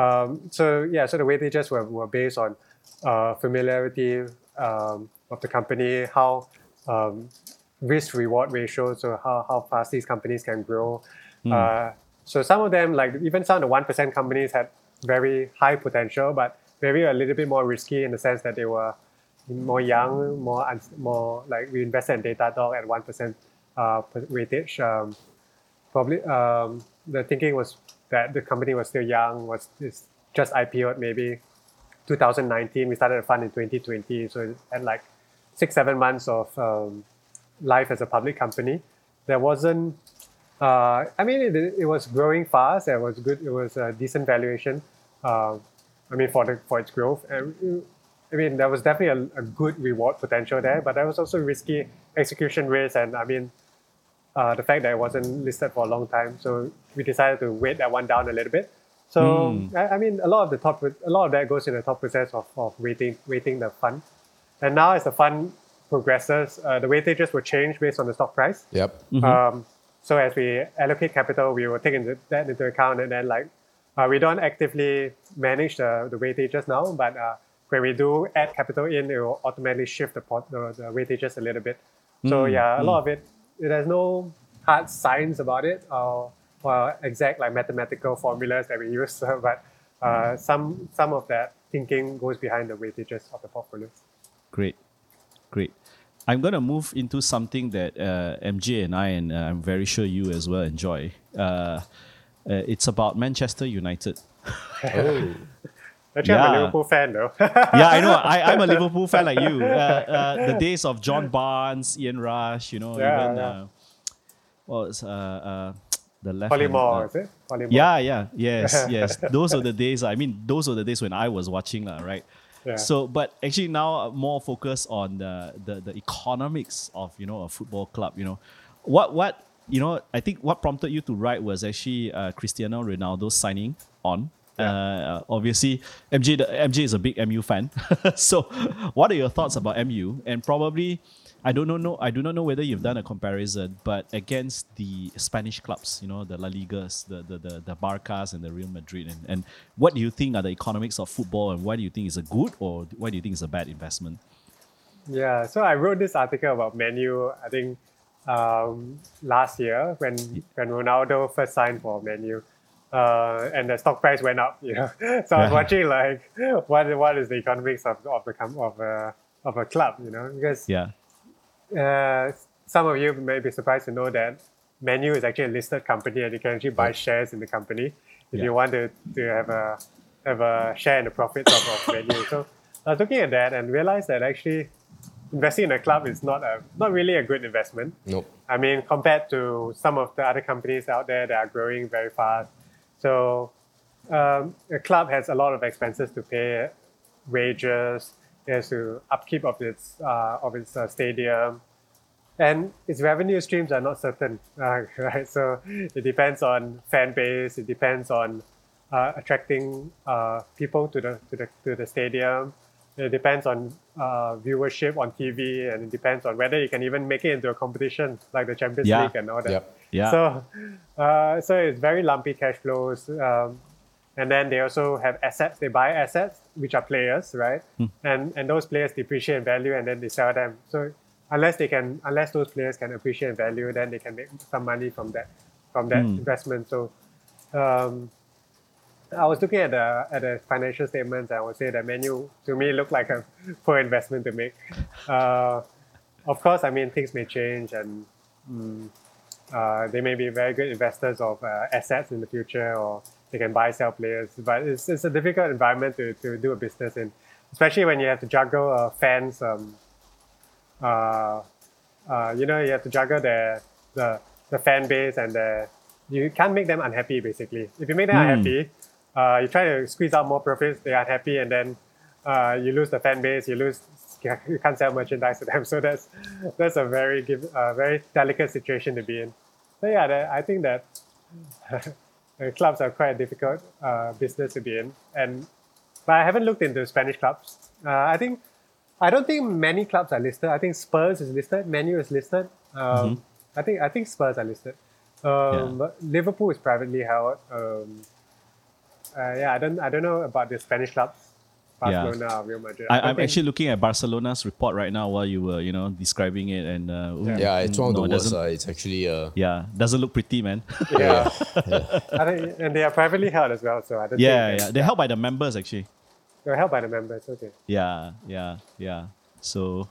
um, so yeah, so the weightages were, were based on uh, familiarity um, of the company, how um, risk reward ratio, so how, how fast these companies can grow. Uh, so some of them, like even some of the one percent companies, had very high potential, but maybe a little bit more risky in the sense that they were more young, more more like we invested in Datadog at one percent uh, weightage. Um, probably um, the thinking was that the company was still young, was just IPO'd maybe 2019. We started a fund in 2020, so it had like six seven months of um, life as a public company. There wasn't. Uh, I mean, it, it was growing fast. It was good. It was a decent valuation. Uh, I mean, for the for its growth. And, I mean, there was definitely a, a good reward potential there, but there was also risky execution risk, and I mean, uh, the fact that it wasn't listed for a long time. So we decided to weight that one down a little bit. So I, I mean, a lot of the top, a lot of that goes in the top process of, of weighting weighting the fund. And now as the fund progresses, uh, the weightages will change based on the stock price. Yep. Um, so as we allocate capital, we will take into, that into account, and then like uh, we don't actively manage the, the weightages now, but uh, when we do add capital in, it will automatically shift the, pot, the, the weightages a little bit. So yeah, a lot of it, there's no hard science about it or, or exact like mathematical formulas that we use, but uh, some some of that thinking goes behind the weightages of the portfolios. Great, great. I'm gonna move into something that uh, MJ and I, and uh, I'm very sure you as well enjoy. Uh, uh, it's about Manchester United. Oh. Actually, I'm a Liverpool fan though. yeah, I know. I, I'm a Liverpool fan like you. Uh, uh, the days of John Barnes, Ian Rush, you know, Yeah, even yeah. uh, well, it's, uh, uh, the left. Polymore, hand, uh, is it? Polymore. Yeah, yeah, yes, yes. Those are the days. I mean, those are the days when I was watching, lah, right? Yeah. So, but actually now uh, more focus on the, the the economics of you know a football club. You know, what what you know. I think what prompted you to write was actually uh, Cristiano Ronaldo signing on. Uh, obviously, MJ the, MJ is a big MU fan. so, what are your thoughts about MU? And probably, I don't know. I do not know whether you've done a comparison, but against the Spanish clubs, you know, the La Ligas, the the the, the Barcas and the Real Madrid, and, and what do you think are the economics of football, and why do you think it's a good or why do you think it's a bad investment? Yeah, so I wrote this article about Man U. I think um, last year when when Ronaldo first signed for Man U, uh, and the stock price went up. You know, so I was watching like what what is the economics of of the com- of a of a club. You know, because Yeah, uh, some of you may be surprised to know that Man U is actually a listed company and you can actually buy shares in the company if Yeah. you want to, to have a have a share in the profits of, of Man U. So I was looking at that and realized that actually investing in a club is not a not really a good investment. Nope. I mean, compared to some of the other companies out there that are growing very fast. So, um, a club has a lot of expenses to pay, wages, it has to upkeep of its uh, of its uh, stadium, and its revenue streams are not certain, uh, right? So it depends on fan base. It depends on uh, attracting uh, people to the to the to the stadium. It depends on uh, viewership on TV, and it depends on whether you can even make it into a competition like the Champions Yeah. League and all that. Yep. Yeah, So, uh, so it's very lumpy cash flows, um, and then they also have assets. They buy assets, which are players, right? And and those players depreciate in value, and then they sell them. So unless they can, unless those players can appreciate in value, then they can make some money from that from that investment. So, um, I was looking at the at the financial statements. I would say that Man U to me looked like a poor investment to make. Uh, of course, I mean things may change, and mm, uh, they may be very good investors of uh, assets in the future, or they can buy sell players. But it's, it's a difficult environment to, to do a business in, especially when you have to juggle uh, fans. Um, uh, uh, you know, you have to juggle the the the fan base and the you can't make them unhappy. Basically, if you make them Hmm. unhappy, uh, you try to squeeze out more profits. They are unhappy, and then uh, you lose the fan base. You lose. You can't sell merchandise to them. So that's that's a very give, uh, very delicate situation to be in. So yeah, that, I think that the clubs are quite a difficult uh, business to be in, and but I haven't looked into Spanish clubs. Uh, I think I don't think many clubs are listed. I think Spurs is listed, Man U is listed. Um, I think I think Spurs are listed. Um, but Liverpool is privately held. Um, uh, yeah, I don't I don't know about the Spanish clubs, Yeah. Barcelona, or Real Madrid. I, don't I'm think- actually looking at Barcelona's report right now while you were, you know, describing it, and uh, ooh, Yeah, it's one of no, the worst. doesn't- Uh, it's actually uh, Yeah, doesn't look pretty, man. yeah. I think, and they are privately held as well. So I don't yeah, think yeah, they're held by the members actually. they're held by the members. Okay. Yeah, yeah, yeah. So,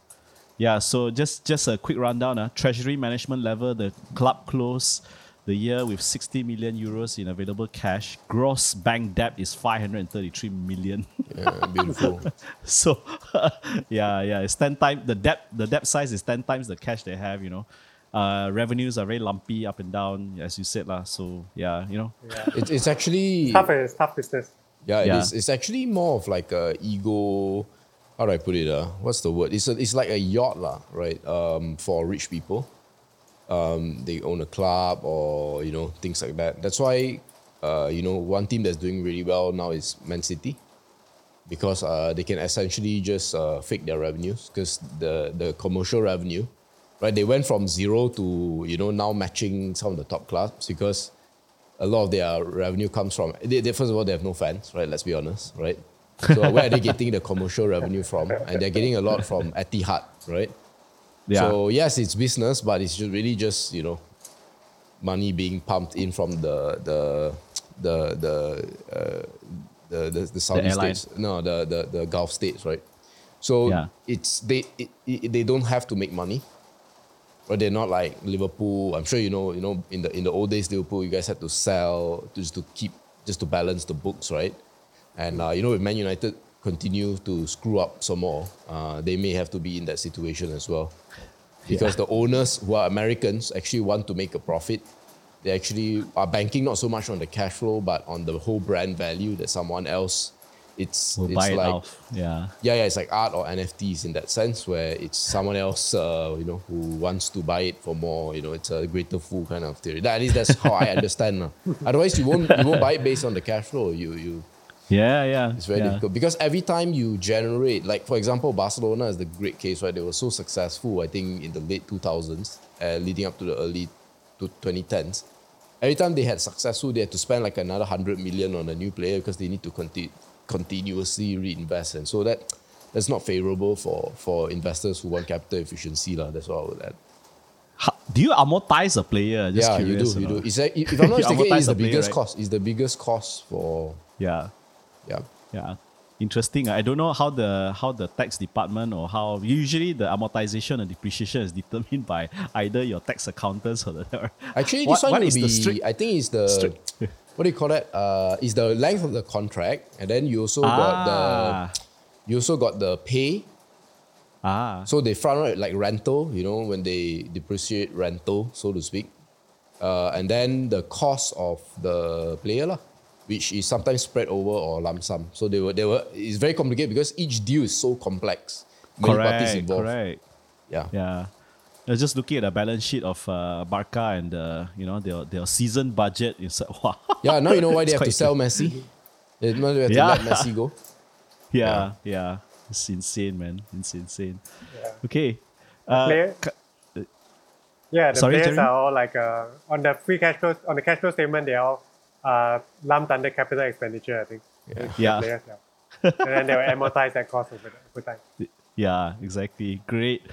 yeah. So just just a quick rundown. Uh, treasury management level, the club closed the year with 60 million euros in available cash. Gross bank debt is 533 million. yeah, beautiful. so, yeah, yeah. It's ten times the debt. The debt size is ten times the cash they have. You know. Uh, revenues are very lumpy, up and down, as you said, lah. So yeah, you know, Yeah. it's, it's actually tough. It's tough business. Yeah, it Yeah. is. It's actually more of like a ego. How do I put it? Uh, what's the word? It's a, it's like a yacht, lah, right? Um, for rich people, um, they own a club or you know things like that. That's why, uh, you know, one team that's doing really well now is Man City, because uh, they can essentially just uh, fake their revenues because the the commercial revenue, right? They went from zero to you know now matching some of the top clubs because a lot of their revenue comes from. They, they, first of all, they have no fans, right? Let's be honest, right? So where are they getting the commercial revenue from? And they're getting a lot from Etihad, right? Yeah, So yes, it's business, but it's ju- really just you know, money being pumped in from the the the the uh, the, the the Saudi airline. states, no, the, the the Gulf states, right? So Yeah. it's they it, it, they don't have to make money. But they're not like Liverpool. I'm sure you know. You know, in the in the old days, Liverpool, you guys had to sell just to keep, just to balance the books, right? And uh, you know, if Man United continue to screw up some more, uh, they may have to be in that situation as well, because the owners who are Americans actually want to make a profit. They actually are banking not so much on the cash flow, but on the whole brand value that someone else. It's we'll it's it like off. Yeah, yeah, yeah, it's like art or NFTs in that sense, where it's someone else, uh, you know, who wants to buy it for more. You know, it's a greater fool kind of theory. That, at least that's how I understand. lah. Otherwise, you won't you won't buy it based on the cash flow. You you yeah, yeah. it's very yeah. difficult because every time you generate, like for example, Barcelona is the great case, right? They were so successful, I think, in the late 2000s, uh, leading up to the early to 2010s. Every time they had successful, they had to spend like another 100 million on a new player because they need to conti- continuously reinvest. And so that that's not favorable for, for investors who want capital efficiency. lah. That's what I would add. How- do you amortize a player? Just yeah, you do. You do. It's a, if I'm not mistaken, it's the the player, biggest right? cost. It's the biggest cost for, Yeah, yeah. yeah. Interesting. I don't know how the how the tax department or how usually the amortization and depreciation is determined by either your tax accountants or the. Actually, What- this one what will is be. the strict- I think it's the strict- what do you call that? Uh, is the length of the contract, and then you also got Ah. the you also got the pay. Ah, So they front right like rental, you know, when they depreciate rental, so to speak, uh, and then the cost of the player lah, which is sometimes spread over or lump sum. So they were they were it's very complicated because each deal is so complex. Many parties correct, involved. correct. Yeah. Yeah. I was just looking at the balance sheet of uh, Barca and uh, you know their their season budget is wow. Yeah, now you know why they It's have to sell Messi. They have to Yeah. let Messi go. yeah, yeah, It's insane, man. It's insane. Yeah. Okay. Uh, Player- ca- Yeah, the Sorry, players Jeremy? are all like uh, on the free cash flow on the cash flow statement. They're all uh, lumped under capital expenditure. I think. Yeah. Yeah. players, yeah. and then they will amortize that cost over, over time. Yeah, exactly. Great.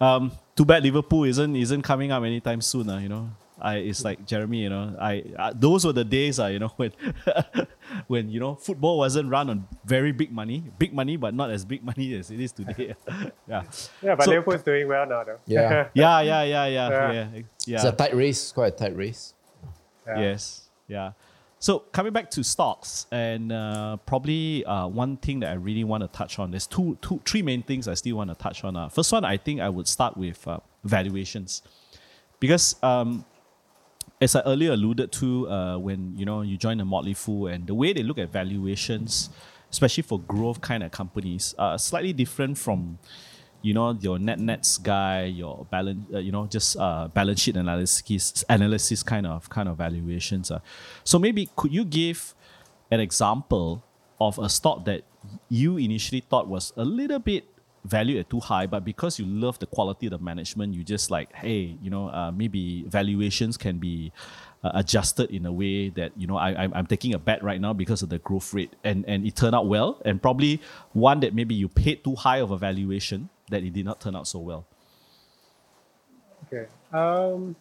Um, too bad Liverpool isn't isn't coming up anytime soon. Uh, you know, I it's like Jeremy, you know, I, I those were the days, uh, you know, when when you know football wasn't run on very big money, big money, but not as big money as it is today. yeah. Yeah, but So- Liverpool's doing well now, though. Yeah. Yeah, yeah, yeah, yeah, Yeah. yeah, yeah. It's a tight race, quite a tight race. Yeah. Yes. Yeah. So coming back to stocks, and uh, probably uh, one thing that I really want to touch on. There's two, two, three main things I still want to touch on. Uh. First one, I think I would start with uh, valuations, because um, as I earlier alluded to, uh, when you know you join the Motley Fool, and the way they look at valuations, especially for growth kind of companies, are slightly different from you know your net nets guy, your balance, uh, you know just uh, balance sheet analysis analysis kind of kind of valuations. Uh. So maybe could you give an example of a stock that you initially thought was a little bit valued at too high, but because you love the quality of the management, you just like, hey, you know, uh, maybe valuations can be uh, adjusted in a way that you know I, I'm, I'm taking a bet right now because of the growth rate, and and it turned out well, and probably one that maybe you paid too high of a valuation that it did not turn out so well. Okay. Um,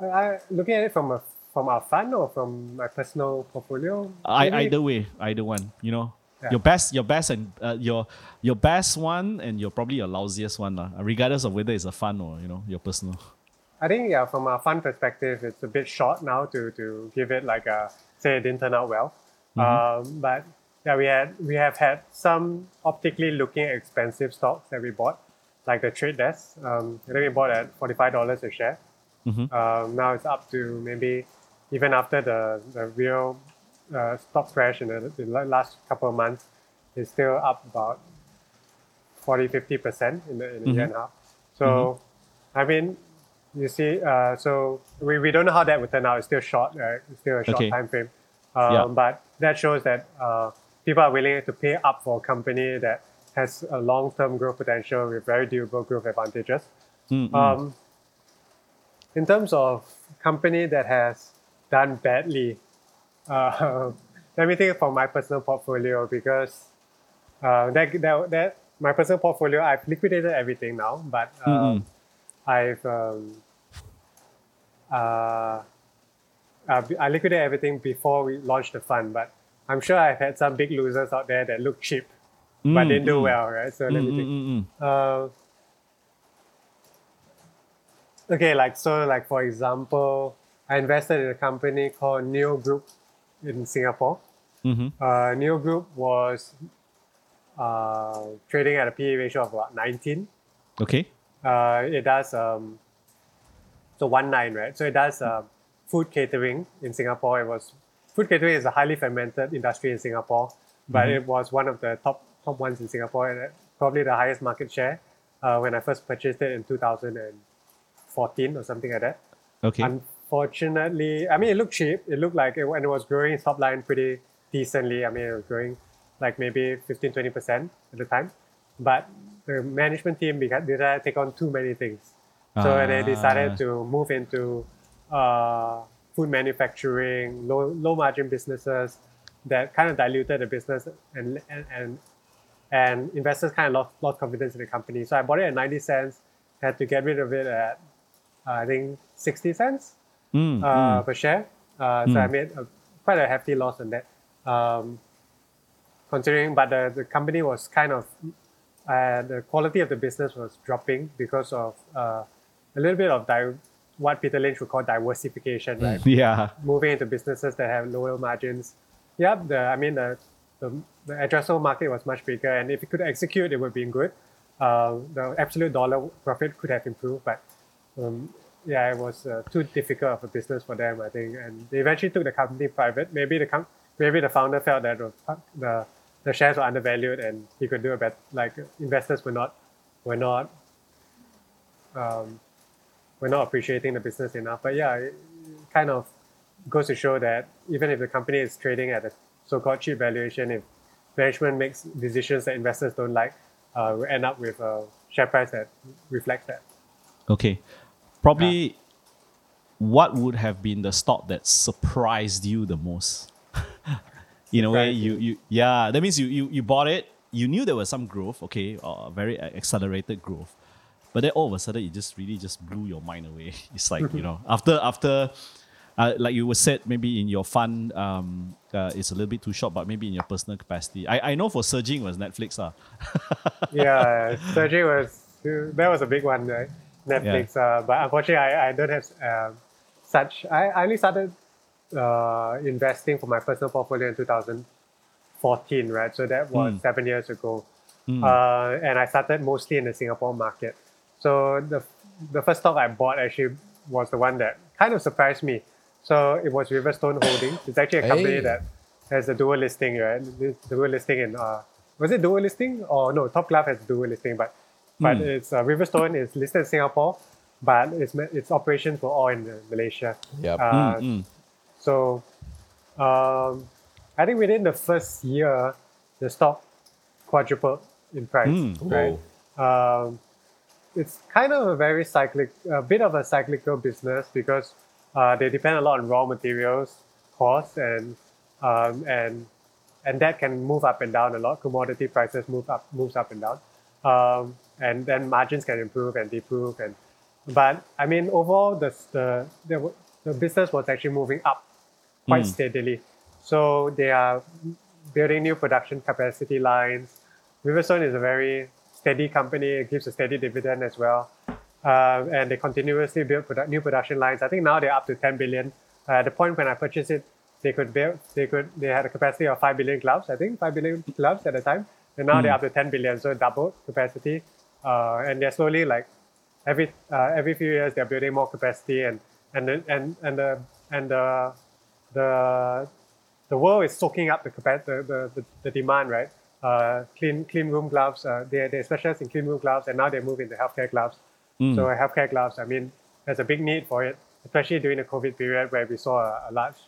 I looking at it from a from our fund or from my personal portfolio. I, maybe- either way, either one, you know. Yeah. Your best, your best, and uh, your your best one, and your probably your lousiest one, lah. regardless of whether it's a fun or you know your personal. I think yeah, from a fund perspective, it's a bit short now to to give it like a say it didn't turn out well. Um, but yeah, we had we have had some optically looking expensive stocks that we bought, like the trade desk. Um, I think we bought at forty five dollars a share. Um, now it's up to maybe even after the the real uh, stock crash in the, the last couple of months, it's still up about 40 50 percent in the in a year and a half. So, I mean, you see, uh, so we, we don't know how that would turn out. It's still short, uh, it's still a short Okay. time frame. Um, Yeah. But that shows that uh, people are willing to pay up for a company that has a long term growth potential with very durable growth advantages. Um, in terms of company that has done badly, uh, let me think from my personal portfolio because uh, that, that, that my personal portfolio, I've liquidated everything now, but um, I've um, uh, I liquidated everything before we launched the fund, but I'm sure I've had some big losers out there that look cheap but didn't do well, right? So let me think. Mm, mm, Uh, okay, like so, like for example, I invested in a company called Neo Group in Singapore. Mhm. Uh, Neo Group was uh, trading at a PE ratio of about 19. Okay. Uh, it does um, so one nine, right? So it does uh, food catering in Singapore. It was food catering is a highly fragmented industry in Singapore, but it was one of the top top ones in Singapore and uh, probably the highest market share uh, when I first purchased it in 2014 or something like that. Okay. Unfortunately, I mean, it looked cheap. It looked like it, when it was growing its top line pretty decently. I mean, it was growing like maybe 15, 20% at the time. But the management team decided to take on too many things. So they Ah. decided to move into uh, food manufacturing, low, low margin businesses that kind of diluted the business and, and, and, and investors kind of lost, lost confidence in the company. So I bought it at 90 cents, had to get rid of it at, uh, I think, 60 cents Mm, uh, per share. Uh, So I made a, quite a hefty loss on that. Um, considering, but the, the company was kind of, uh, the quality of the business was dropping because of uh, a little bit of di- what Peter Lynch would call diversification, right? yeah. Moving into businesses that have lower margins. Yep, the, I mean, the, the, the addressable market was much bigger, and if it could execute, it would be good. Uh, the absolute dollar profit could have improved, but um, yeah, it was uh, too difficult of a business for them, I think. And they eventually took the company private. Maybe the com- maybe the founder felt that the the, the shares were undervalued and he could do a better. Like investors were not were not um, were not appreciating the business enough. But yeah, it kind of goes to show that even if the company is trading at a so-called cheap valuation, if management makes decisions that investors don't like, uh, we end up with a share price that reflects that. Okay. Probably what would have been the stock that surprised you the most? In a way, you, you yeah, that means you, you you bought it, you knew there was some growth, okay, or very accelerated growth. But then all of a sudden it just really just blew your mind away. It's like you know after after. Uh, like you were said, maybe in your fund, um, uh, it's a little bit too short, but maybe in your personal capacity. I, I know for Ser Jing was Netflix. Uh. yeah, Ser Jing was that was a big one, right? Netflix. Uh, but unfortunately, I, I don't have um such. I, I only started uh, investing for my personal portfolio in 2014, right? So that was seven years ago. Uh, and I started mostly in the Singapore market. So the the first stock I bought actually was the one that kind of surprised me. So it was Riverstone Holdings. It's actually a company Hey. that has a dual listing, right? Dual listing in uh, was it dual listing or no? Top Glove has dual listing, but but it's uh, Riverstone is listed in Singapore, but its its operations were all in uh, Malaysia. Yep. Uh, Mm. so, um, I think within the first year, the stock quadrupled in price. Mm. Right. Um, it's kind of a very cyclic, a bit of a cyclical business because uh, they depend a lot on raw materials costs and um, and and that can move up and down a lot. Commodity prices move up, moves up and down, um, and then margins can improve and deprove. And but I mean, overall, the the the, the business was actually moving up quite steadily. So they are building new production capacity lines. Riverstone is a very steady company. It gives a steady dividend as well. Uh, and they continuously build produ- new production lines. I think now they're up to 10 billion. Uh, at the point when I purchased it, they could build, they could, they had a capacity of 5 billion gloves, I think 5 billion gloves at the time. And now they're up to 10 billion, so double capacity. Uh, and they're slowly like every uh, every few years they're building more capacity and and the, and and the and the the the world is soaking up the the, the, the, the demand right uh, clean clean room gloves uh, they they specialize in clean room gloves and now they move into healthcare gloves. So healthcare gloves I mean there's a big need for it especially during the COVID period where we saw a, a large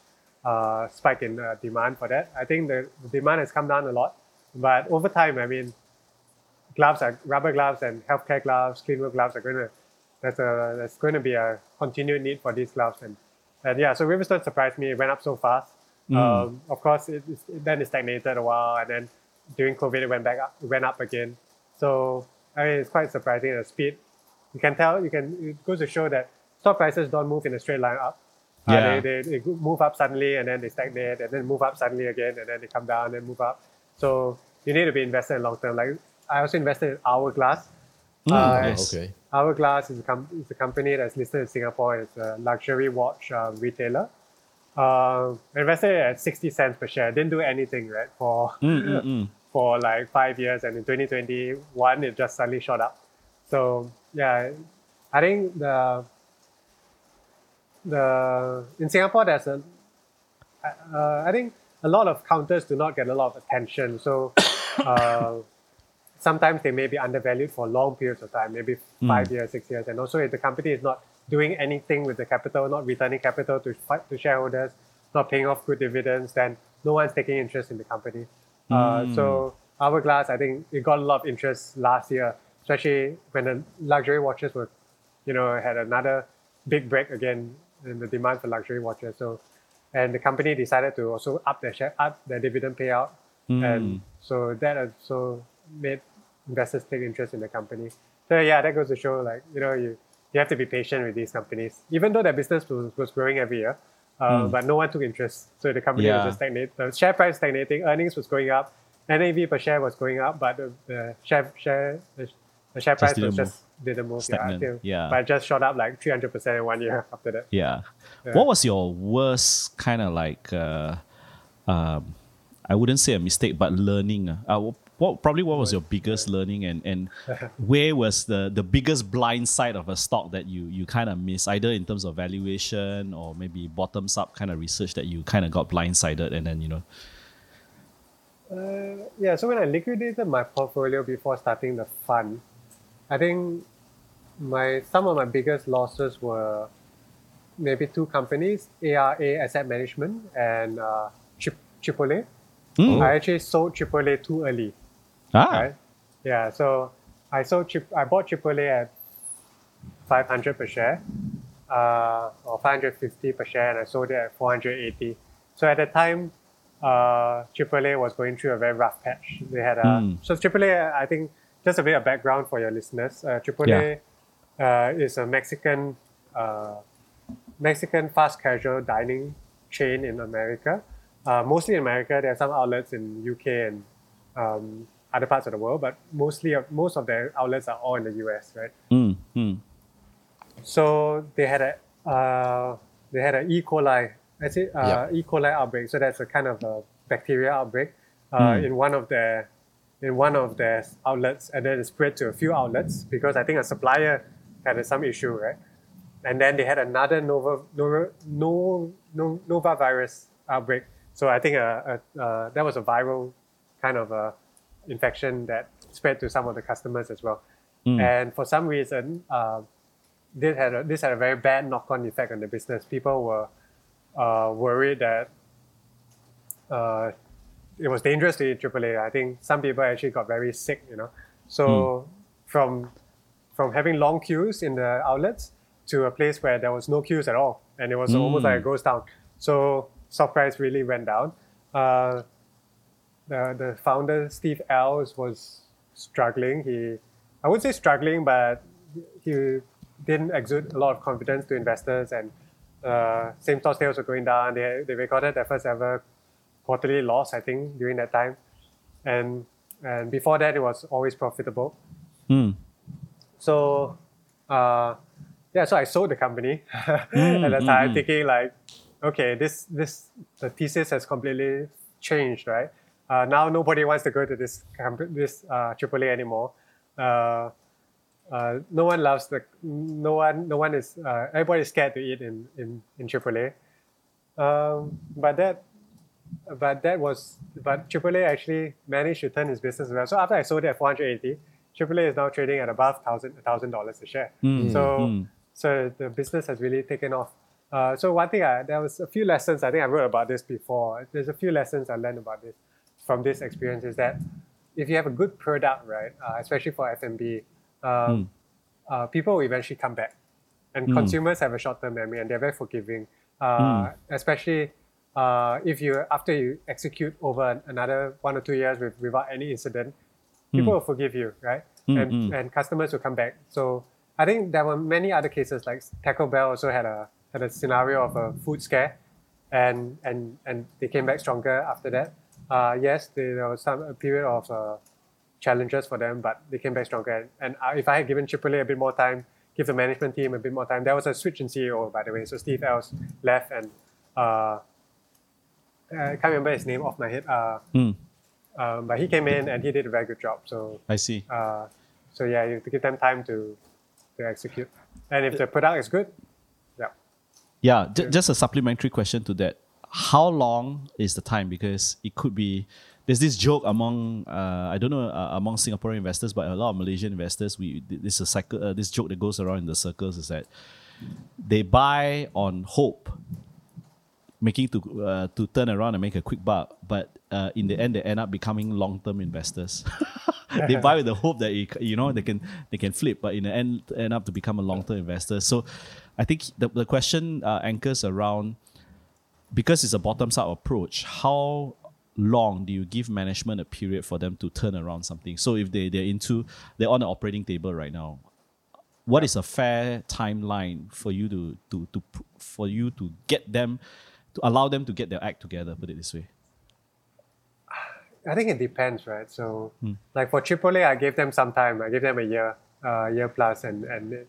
uh, spike in uh, demand for that. I think the, the demand has come down a lot but over time I mean gloves are rubber gloves and healthcare gloves, clean room gloves are going to that's a that's going to be a continued need for these gloves. And and yeah, so Riverstone surprised me. It went up so fast. Um, of course, it, it, then it stagnated a while, and then during COVID, it went back up. It went up again. So I mean, it's quite surprising the speed. You can tell. You can. It goes to show that stock prices don't move in a straight line up. Uh, Yeah. they, they, they move up suddenly and then they stagnate and then move up suddenly again and then they come down and move up. So you need to be invested in long term. Like I also invested in Hourglass. Uh, yes. Okay. Hourglass is a, com- is a company that's listed in Singapore. It's a luxury watch uh, retailer. Uh, invested at 60 cents per share. Didn't do anything, right, for, for like five years. And in 2021, it just suddenly shot up. So, yeah, I think the, the in Singapore, there's a, uh, I think a lot of counters do not get a lot of attention. So, uh, sometimes they may be undervalued for long periods of time, maybe five years, six years. And also, if the company is not doing anything with the capital, not returning capital to, to shareholders, not paying off good dividends, then no one's taking interest in the company. Uh, so, Hourglass, I think it got a lot of interest last year, especially when the luxury watches were, you know, had another big break again in the demand for luxury watches. So, and the company decided to also up their share, up their dividend payout, and so that also made investors take interest in the company. So yeah, that goes to show like you know you you have to be patient with these companies, even though their business was, was growing every year, uh, but no one took interest. So the company Yeah. was just stagnate. The share price stagnating, earnings was going up, NAV per share was going up, but the, the share share the, the share price didn't was move. just didn't move. Stagnant, Yeah, yeah. but it just shot up like three hundred percent in one year after that. Yeah. What was your worst kind of like, uh, um, I wouldn't say a mistake, but learning? Uh, Uh, what probably what was your biggest learning, and and where was the the biggest blind side of a stock that you you kind of miss, either in terms of valuation or maybe bottoms up kind of research that you kind of got blindsided, and then you know. Uh, yeah, so when I liquidated my portfolio before starting the fund, I think my some of my biggest losses were maybe two companies, ARA Asset Management and uh, Chip, Chipotle. I actually sold Chipotle too early, Ah, right? Yeah, so I sold Chip, I bought Chipotle at 500 per share, uh, or 550 per share, and I sold it at 480. So at the time, uh, Chipotle was going through a very rough patch. They had a Mm. so Chipotle. I think just a bit of background for your listeners. Uh, Chipotle Yeah. uh, is a Mexican uh, Mexican fast casual dining chain in America. Uh, mostly in America, there are some outlets in UK and um, other parts of the world, but mostly most of their outlets are all in the US, right? Mm, mm. So they had a uh, they had an E. coli, I say uh. E. coli outbreak. So that's a kind of a bacteria outbreak uh, Mm. in one of their in one of their outlets, and then it spread to a few outlets because I think a supplier had some issue, right? And then they had another Nova Nova no, no, Nova virus outbreak. So I think uh, uh, uh, that was a viral kind of a infection that spread to some of the customers as well. Mm. And for some reason, uh, this had a, this had a very bad knock-on effect on the business. People were uh, worried that uh, it was dangerous to eat AAA. I think some people actually got very sick. You know, so from from having long queues in the outlets to a place where there was no queues at all, and it was almost like a ghost town. So stock price really went down. Uh, the the founder Steve Ells was struggling. He I would say struggling, but he didn't exude a lot of confidence to investors, and uh, same store sales were going down. They they recorded their first ever quarterly loss, I think, during that time, and and before that it was always profitable. Mm. So, uh, yeah, so I sold the company at Mm, the mm, time, mm. thinking like, okay, this this the thesis has completely changed, right? Uh, now nobody wants to go to this this uh, AAA anymore. Uh, uh, no one loves the no one no one is uh, everybody's scared to eat in in in AAA. Um, but that but that was but AAA actually managed to turn his business around. So after I sold it at 480, AAA is now trading at above thousand thousand dollars a share. Mm, So mm. so the business has really taken off. Uh, so one thing I, there was a few lessons I think I wrote about this before. There's a few lessons I learned about this from this experience is that if you have a good product, right, uh, especially for F&B, um, uh, people will eventually come back. And Mm. consumers have a short-term memory and they're very forgiving, uh, Mm. especially uh, if you after you execute over another one or two years with, without any incident, people will forgive you, right? Mm, and mm. and customers will come back. So I think there were many other cases like Taco Bell also had a had a scenario of a food scare, and and and they came back stronger after that. Uh, yes, there was some a period of uh, challenges for them, but they came back stronger. And uh, if I had given AAA a bit more time, give the management team a bit more time, there was a switch in CEO by the way. So Steve Ells left, and uh, I can't remember his name off my head. Uh, Mm. um, but he came in and he did a very good job. So I see. uh, so yeah, you have to give them time to to execute. And if the product is good. Yeah, j- just a supplementary question to that. How long is the time? Because it could be. There's this joke among uh, I don't know uh, among Singaporean investors, but a lot of Malaysian investors. We this is a cycle. Uh, this joke that goes around in the circles is that they buy on hope, making to uh, to turn around and make a quick buck, but uh, in the end they end up becoming long term investors. they buy with the hope that it, you know they can they can flip, but in the end end up to become a long term investor. So, I think the the question uh, anchors around because it's a bottoms up approach. How long do you give management a period for them to turn around something? So if they they're into they're on the operating table right now, what is a fair timeline for you to to to for you to get them to allow them to get their act together? Put it this way. I think it depends, right? So, like for AAA, I gave them some time. I gave them a year, uh, year plus, and and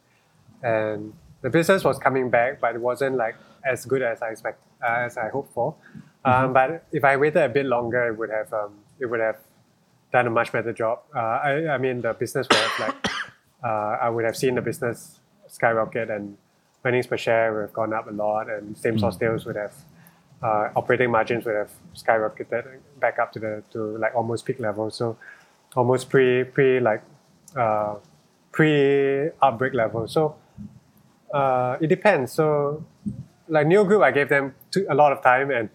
and the business was coming back, but it wasn't like as good as I expect, uh, as I hoped for. Um, but if I waited a bit longer, it would have um, it would have done a much better job. Uh, I, I mean, the business would have like uh, I would have seen the business skyrocket and earnings per share would have gone up a lot, and same store sales would have uh, operating margins would have skyrocketed back up to the to like almost peak level. So almost pre pre like uh, pre outbreak level. So uh, it depends. So like Neo Group, I gave them a lot of time and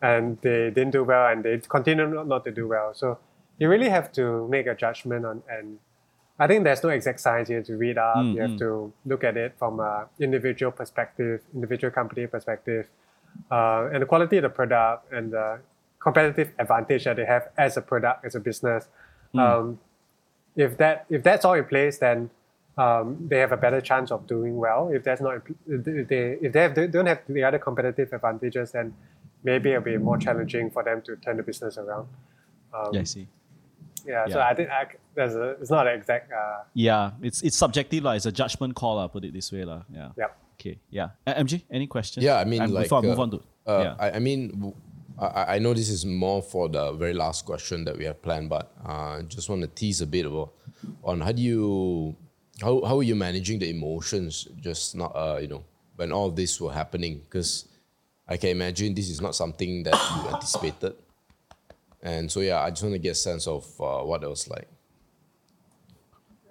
and they didn't do well and they continue not, not to do well. So you really have to make a judgment on and I think there's no exact science you have to read up. Mm, you have mm. to look at it from an individual perspective, individual company perspective, uh, and the quality of the product and the competitive advantage that they have as a product, as a business. Um, if that if that's all in place, then um, they have a better chance of doing well. If that's not if they if they, have, they don't have the other competitive advantages, then maybe it'll be more challenging for them to turn the business around. Um, Yeah, I see. yeah, So I think I, there's a, it's not an exact. Uh, Yeah, it's it's subjective, like, it's a judgment call, I'll put it this way. lah. Yeah. Yep. Okay, yeah. Uh, MJ, any questions? Yeah, I mean, And like before I move uh, on to. uh, yeah. I, I mean, w- I, I know this is more for the very last question that we have planned, but uh, just want to tease a bit about on how do you how how are you managing the emotions just not uh you know when all of this were happening because I can imagine this is not something that you anticipated, and so yeah, I just want to get a sense of uh, what it was like.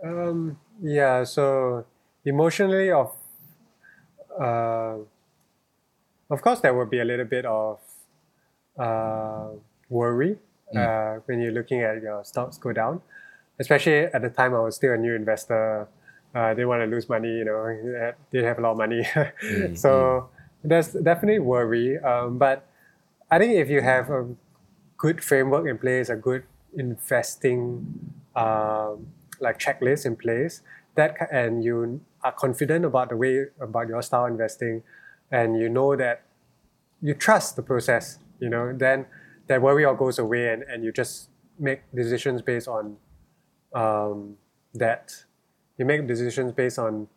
Um, yeah, so emotionally, of uh, of course, there will be a little bit of uh, worry uh, when you're looking at your stocks go down. Especially at the time, I was still a new investor. Uh, I didn't want to lose money, you know, I didn't have a lot of money. so there's definitely worry. Um, but I think if you have a good framework in place, a good investing um, like checklist in place, that and you are confident about the way about your style investing, and you know that you trust the process, you know, then that worry all goes away, and, and you just make decisions based on um, that. You make decisions based on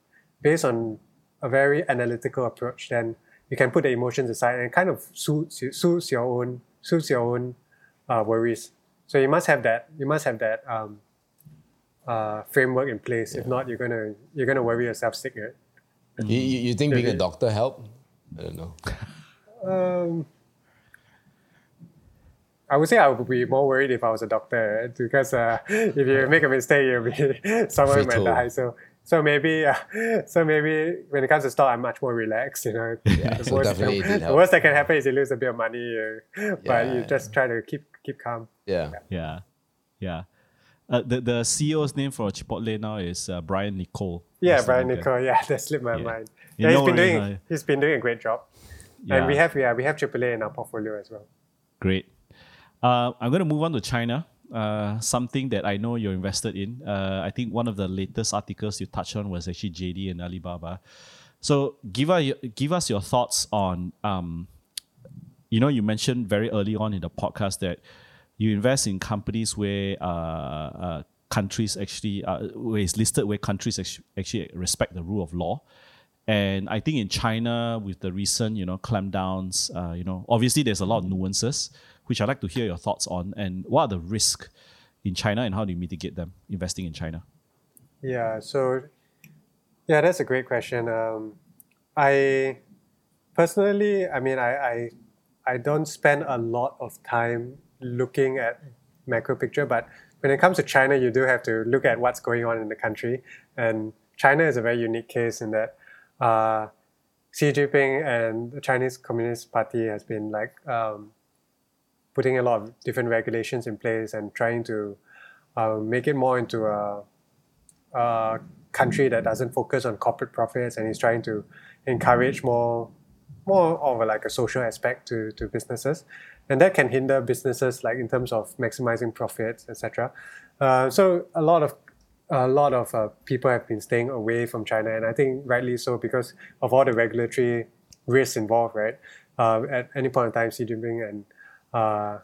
based on a very analytical approach. Then you can put the emotions aside and kind of suits suits your own suits your own uh, worries. So you must have that. You must have that um, uh, framework in place. If not, you're gonna you're gonna worry yourself sick. Right? You, you, you think being a doctor helped? I don't know. Um, I would say I would be more worried if I was a doctor because uh, if you make a mistake, you'll be someone might die. So so maybe uh, so maybe when it comes to stock, I'm much more relaxed. You know, Yeah, the, so worst, definitely it the worst that can happen is you lose a bit of money, uh, but you just try to keep keep calm. Yeah. Yeah, yeah. Uh, the the CEO's name for Chipotle now is uh, Brian Niccol. Yeah, That's Brian name. Niccol. Yeah, that slipped my Yeah. mind. You Yeah, he's know been doing he's been doing a great job, and we have yeah we have AAA in our portfolio as well. Great. Uh, I'm going to move on to China. Uh, something that I know you're invested in. Uh, I think one of the latest articles you touched on was actually JD and Alibaba. So give us give us your thoughts on. Um, you know, you mentioned very early on in the podcast that you invest in companies where uh, uh, countries actually uh, where it's listed where countries actu- actually respect the rule of law. And I think in China, with the recent, you know, clampdowns, uh, you know, obviously there's a lot of nuances, which I'd like to hear your thoughts on. And what are the risks in China, and how do you mitigate them investing in China? Yeah, so yeah, that's a great question. Um, I personally, I mean, I, I I don't spend a lot of time looking at macro picture, but when it comes to China, you do have to look at what's going on in the country, and China is a very unique case in that uh, Xi Jinping and the Chinese Communist Party has been like um, putting a lot of different regulations in place and trying to uh, make it more into a uh, country that doesn't focus on corporate profits and is trying to encourage more more of a, like a social aspect to, to businesses. And that can hinder businesses like in terms of maximizing profits etc uh, so a lot of a lot of uh, people have been staying away from China and I think rightly so because of all the regulatory risks involved right? Uh, at any point in time Xi Jinping and uh,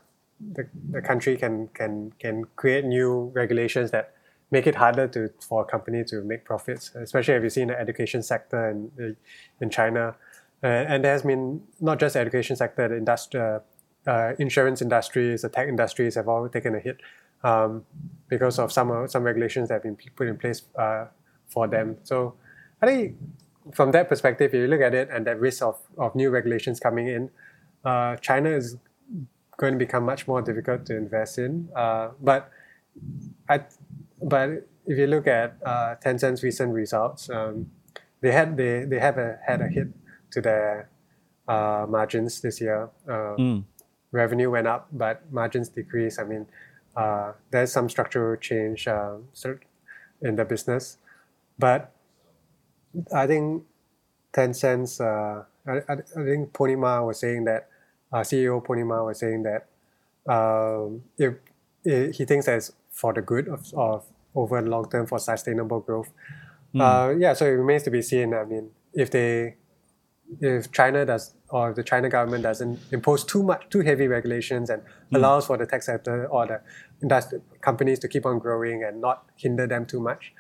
the, the country can can can create new regulations that make it harder to for a company to make profits, especially if you see in the education sector in in China, uh, and there has been not just the education sector, the industry, uh, uh, insurance industries, the tech industries have all taken a hit um, because of some uh, some regulations that have been put in place uh, for them. So I think from that perspective, if you look at it and that risk of, of new regulations coming in, uh, China is going to become much more difficult to invest in. Uh, but I, but if you look at uh, Tencent's recent results, um, they had they, they have a, had a hit to their uh, margins this year. Mm. Revenue went up, but margins decreased. I mean, uh, there's some structural change uh, in the business, but I think Tencent's. Uh, I, I, I think Pony Ma was saying that CEO Pony Ma was saying that um, if, if he thinks that it's for the good of, of over the long term for sustainable growth. Uh, yeah, so it remains to be seen. I mean, if they, if China does, or if the China government doesn't impose too much, too heavy regulations and allows for the tech sector or the industry companies to keep on growing and not hinder them too much,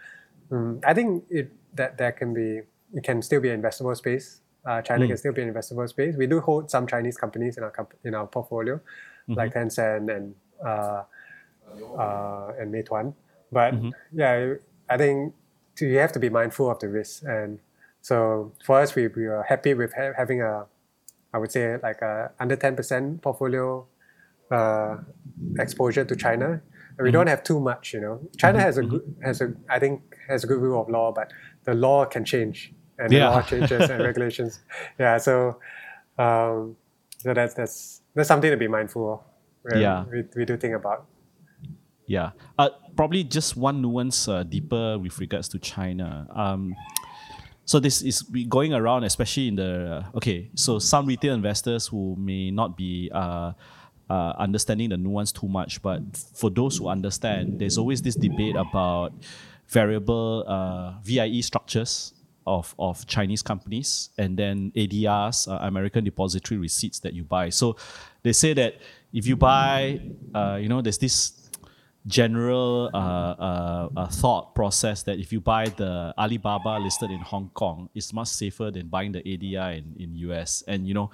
um, I think it that there can be, it can still be an investable space. Uh, China can still be an investable space. We do hold some Chinese companies in our comp- in our portfolio, like Tencent and uh, uh, and Meituan. But yeah, I think you have to be mindful of the risk. And so for us, we, we are happy with ha- having a, I would say like a under 10% portfolio uh, exposure to China. We don't have too much, you know. China has a good, has a, I think has a good rule of law, but the law can change and Yeah. the law changes and regulations. Yeah. So, um, so that's, that's, that's something to be mindful of. Yeah. We, we do think about. Yeah. Uh, probably just one nuance uh, deeper with regards to China. Um, so this is going around, especially in the okay. So some retail investors who may not be uh, uh, understanding the nuance too much, but for those who understand, there's always this debate about variable uh, VIE structures of, of Chinese companies and then ADRs, uh, American Depository Receipts that you buy. So they say that if you buy, uh, you know, there's this general uh, uh, uh, thought process that if you buy the Alibaba listed in Hong Kong, it's much safer than buying the ADR in, in US. And you know,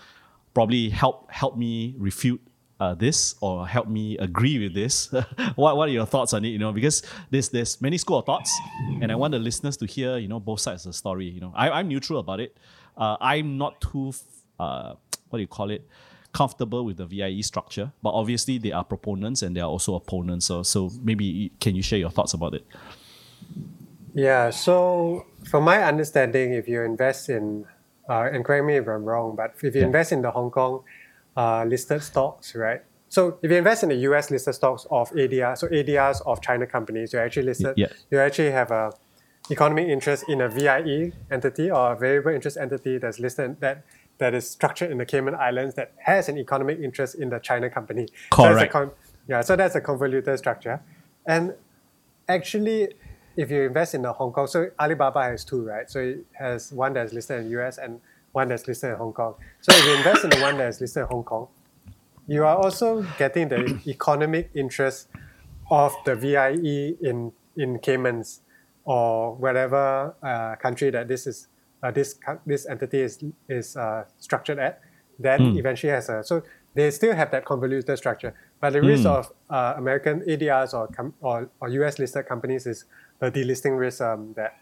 probably help help me refute uh, this or help me agree with this. what what are your thoughts on it? You know, because there's there's many school of thoughts, and I want the listeners to hear you know both sides of the story. You know, I, I'm neutral about it. Uh, I'm not too uh, what do you call it? comfortable with the VIE structure, but obviously there are proponents and there are also opponents. So, so maybe can you share your thoughts about it? Yeah, so from my understanding, if you invest in, uh, and correct me if I'm wrong, but if you Yeah. invest in the Hong Kong uh, listed stocks, right? So if you invest in the US listed stocks of ADR, so ADRs of China companies, you actually listed, Yeah. you actually have a economic interest in a VIE entity or a variable interest entity that's listed that that is structured in the Cayman Islands that has an economic interest in the China company. So that's a Correct. con- yeah, so that's a convoluted structure. And actually, if you invest in the Hong Kong, so Alibaba has two, right? So it has one that's listed in US and one that's listed in Hong Kong. So if you invest in the one that's listed in Hong Kong, you are also getting the economic interest of the VIE in in Caymans or whatever uh, country that this is uh, this this entity is is uh, structured at. Then eventually has a so they still have that convoluted structure, but the risk of uh, American ADRs or, com- or or US listed companies is the delisting risk um, that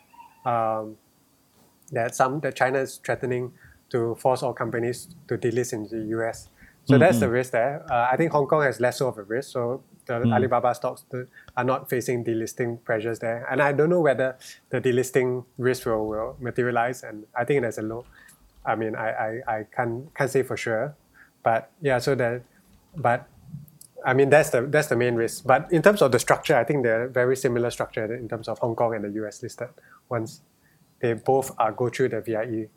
um, that some that China is threatening to force all companies to delist in the US. So that's the risk there. Uh, I think Hong Kong has less of a risk. So the Alibaba stocks are not facing delisting pressures there. And I don't know whether the delisting risk will, will materialize. And I think there's a low. I mean, I, I, I can't can't say for sure, but yeah. So that, but I mean that's the that's the main risk. But in terms of the structure, I think they're very similar structure in terms of Hong Kong and the US listed ones. They both are go through the VIE.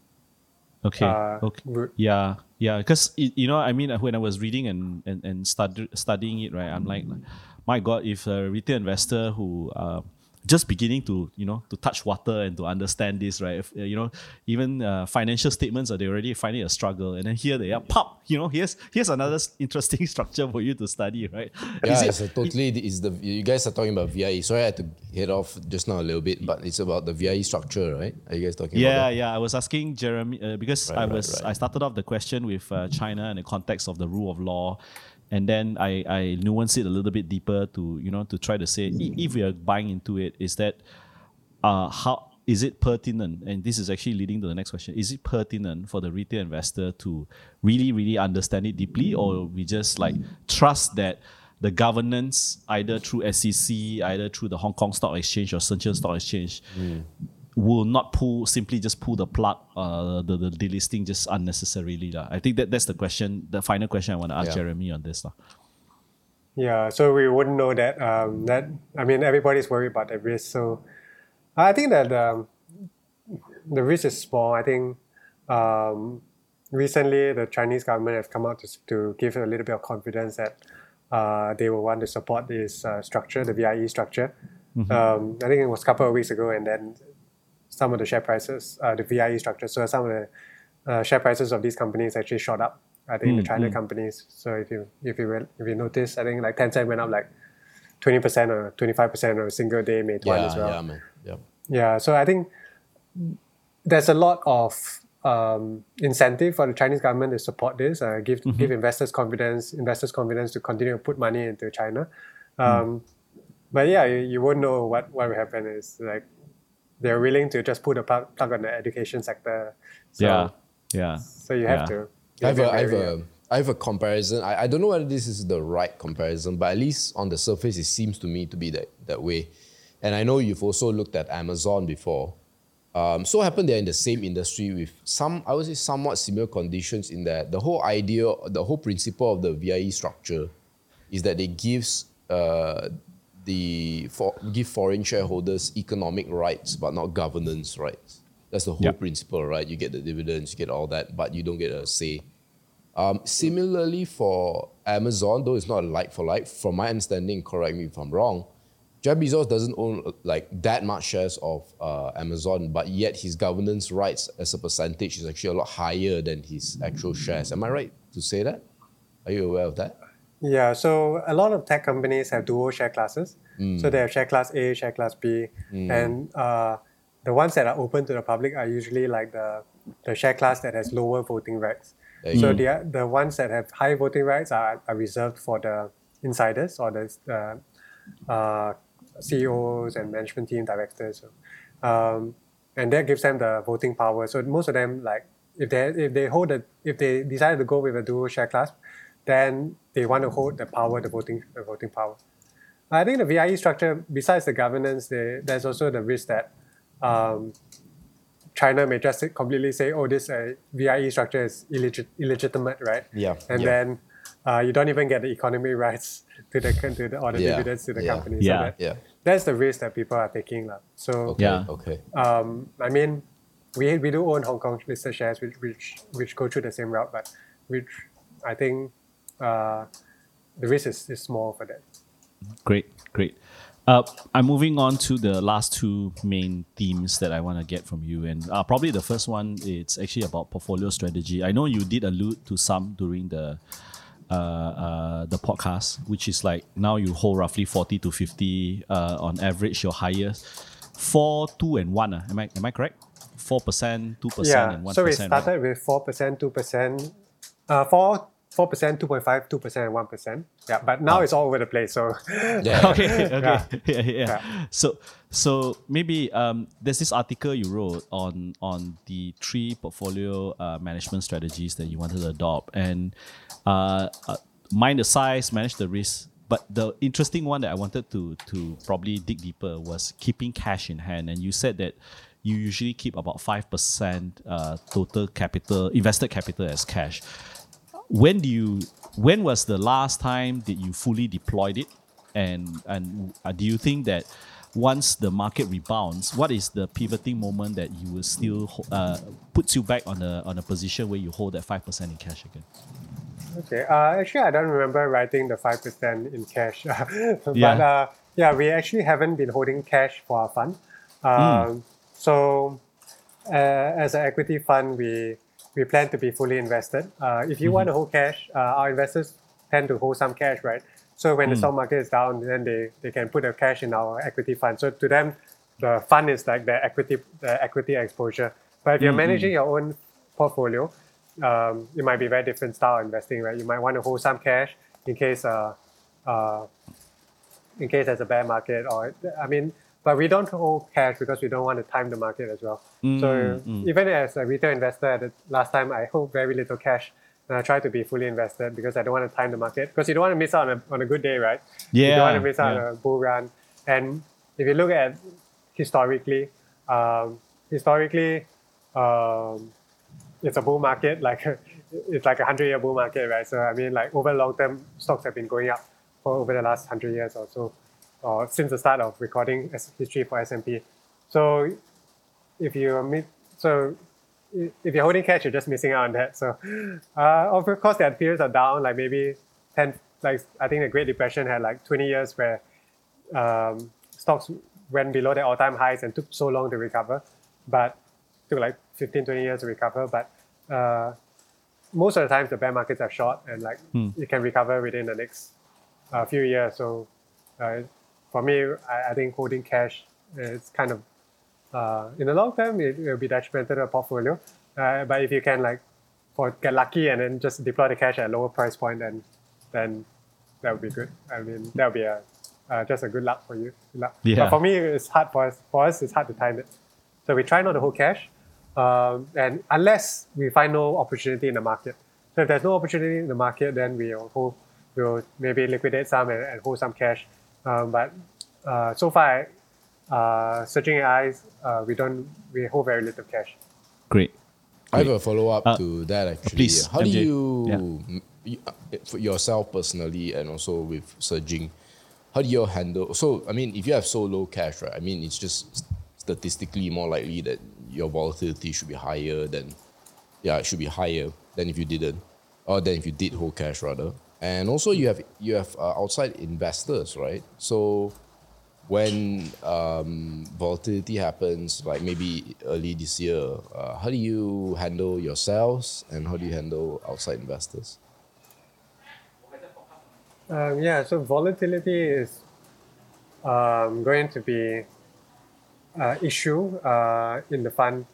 Okay. Uh, okay. route. Yeah. Yeah. Because you know, I mean, when I was reading and and and stud- studying it, right, I'm like, my God, if a retail investor who uh, just beginning to you know to touch water and to understand this, right? If, uh, you know, even uh, financial statements are they already finding a struggle, and then here they are, pop. You know, here's here's another interesting structure for you to study, right? Yeah, Is it- it's a totally is the you guys are talking about VIE. Sorry, I had to head off just now a little bit, but it's about the VIE structure, right? Are you guys talking Yeah, about yeah. Yeah. I was asking Jeremy uh, because Right, I was right. I started off the question with uh, China in the context of the rule of law, and then I I nuanced it a little bit deeper to you know to try to say if we are buying into it, is that uh how is it pertinent? And this is actually leading to the next question: Is it pertinent for the retail investor to really really understand it deeply, or we just like trust that? The governance, either through SEC, either through the Hong Kong Stock Exchange or Shenzhen Stock Exchange, will not pull simply just pull the plug uh the, the delisting just unnecessarily lah. I think that that's the question the final question I want to ask Yeah. Jeremy on this lah. Yeah, so we wouldn't know that. Um, that I mean, everybody's worried about the risk. So I think that um, the risk is small. I think um, recently the Chinese government has come out to, to give a little bit of confidence that uh, they will want to support this uh, structure, the VIE structure. Um, I think it was a couple of weeks ago, and then some of the share prices, uh, the VIE structure. So some of the uh, share prices of these companies actually shot up. I think the China companies. So if you if you if you notice, I think like Tencent went up like twenty percent or twenty five percent on a single day. Meituan Yeah, as well. yeah, man. Yeah. Yeah, so I think there's a lot of um, incentive for the Chinese government to support this, uh, give give investors confidence, investors confidence to continue to put money into China. Um, But yeah, you, you won't know what what will happen. Is like they're willing to just put a plug, plug on the education sector. So, yeah, yeah. So you have Yeah. to. I have, you a, I, have a, I have a comparison. I, I don't know whether this is the right comparison, but at least on the surface, it seems to me to be that, that way. And I know you've also looked at Amazon before. Um, so happened they're in the same industry with some, I would say, somewhat similar conditions in that the whole idea, the whole principle of the VIE structure is that it gives uh, the for, give foreign shareholders economic rights, but not governance rights. That's the whole Yeah. principle, right? You get the dividends, you get all that, but you don't get a say. Um, similarly for Amazon, though it's not a like for like, from my understanding, correct me if I'm wrong, Jeff Bezos doesn't own like that much shares of uh, Amazon, but yet his governance rights as a percentage is actually a lot higher than his actual shares. Am I right to say that? Are you aware of that? Yeah, so a lot of tech companies have dual share classes. So they have share class A, share class B, and uh, the ones that are open to the public are usually like the, the share class that has lower voting rights. You So the the ones that have high voting rights are, are reserved for the insiders or the uh, uh, CEOs and management team directors, um, and that gives them the voting power. So most of them like if they if they hold the if they decide to go with a dual share class, then they want to hold the power, the voting the voting power. I think the VIE structure, besides the governance, they, there's also the risk that um, China may just completely say, "Oh, this uh, VIE structure is illegit- illegitimate," right? Yeah, And yeah. then uh, you don't even get the economy rights to the to the or the Yeah, dividends to the yeah, company. yeah. So that, Yeah. that's the risk that people are taking, lah. So Okay. Yeah. Okay. um, I mean, we, we do own Hong Kong listed shares, which, which which go through the same route, but which I think uh, the risk is, is small for that. Great, great. Uh, I'm moving on to the last two main themes that I want to get from you, and uh, probably the first one it's actually about portfolio strategy. I know you did allude to some during the uh, uh, the podcast, which is like now you hold roughly forty to fifty uh, on average. Your highest four, two, and one. Uh, am I am I correct? Four percent, two percent, and one so we started with four percent, started with 4%, 2%, uh, 4, 4%, 2.5, 2%, and 1%. Yeah, but now it's all over the place. So Yeah. okay, okay, Yeah. yeah. yeah, So, so maybe um, there's this article you wrote on on the three portfolio uh, management strategies that you wanted to adopt, and uh, uh, mind the size, manage the risk. But the interesting one that I wanted to to probably dig deeper was keeping cash in hand, and you said that you usually keep about five percent uh, total capital invested capital as cash when do you when was the last time that you fully deployed it and and uh, do you think that once the market rebounds what is the pivoting moment that you will still uh, puts you back on a on a position where you hold that 5% in cash again Okay. Uh, actually, I don't remember writing the five percent in cash, but Yeah. uh, yeah, we actually haven't been holding cash for our fund. Um, So, uh, as an equity fund, we we plan to be fully invested. Uh, if you want to hold cash, uh, our investors tend to hold some cash, right? So when the stock market is down, then they, they can put their cash in our equity fund. So to them, the fund is like their equity the equity exposure. But if you're managing your own portfolio, um, it might be a very different style of investing, right? You might want to hold some cash in case uh, uh, in case there's a bear market, or I mean, but we don't hold cash because we don't want to time the market as well. so even as a retail investor, the last time I hold very little cash. And I try to be fully invested because I don't want to time the market because you don't want to miss out on a, on a good day, right? Yeah. You don't want to miss out yeah. on a bull run. And if you look at historically, um, historically, um, it's a bull market. Like it's like a hundred year bull market, right? So I mean, like over long term, stocks have been going up for over the last hundred years or so, or since the start of recording history for S and P. So if you so if you're holding cash, you're just missing out on that. So uh, of course, there are periods are down, like maybe ten. Like I think the Great Depression had like twenty years where um, stocks went below their all-time highs and took so long to recover. but took like 15, 20 years to recover. But uh, most of the times the bear markets are short and like it can recover within the next uh, few years. So uh, for me, I, I think holding cash is kind of uh, in the long term it will be detrimental to a portfolio. Uh, but if you can like for get lucky and then just deploy the cash at a lower price point, then then that would be good. I mean that would be a uh, just a good luck for you. Luck. Yeah. But for me, it's hard for us. For us, it's hard to time it. So we try not to hold cash, um, and unless we find no opportunity in the market. So if there's no opportunity in the market, then we'll hold, we'll maybe liquidate some and, and hold some cash. Um, but uh, so far, uh, Ser Jing eyes, uh, we don't we hold very little cash. Great. I have a follow up Uh, to that actually. please, How do you, Yeah. m- you- uh, for yourself personally and also with Ser Jing, how do you handle? So, I mean, if you have so low cash, right? I mean, it's just statistically more likely that your volatility should be higher than, yeah, it should be higher than if you didn't, or than if you did hold cash rather. And also, you have you have uh, outside investors, right? So, when um, volatility happens, like maybe early this year, uh, how do you handle yourselves and how do you handle outside investors? Um, yeah, so volatility is um, going to be an issue uh, in the fund.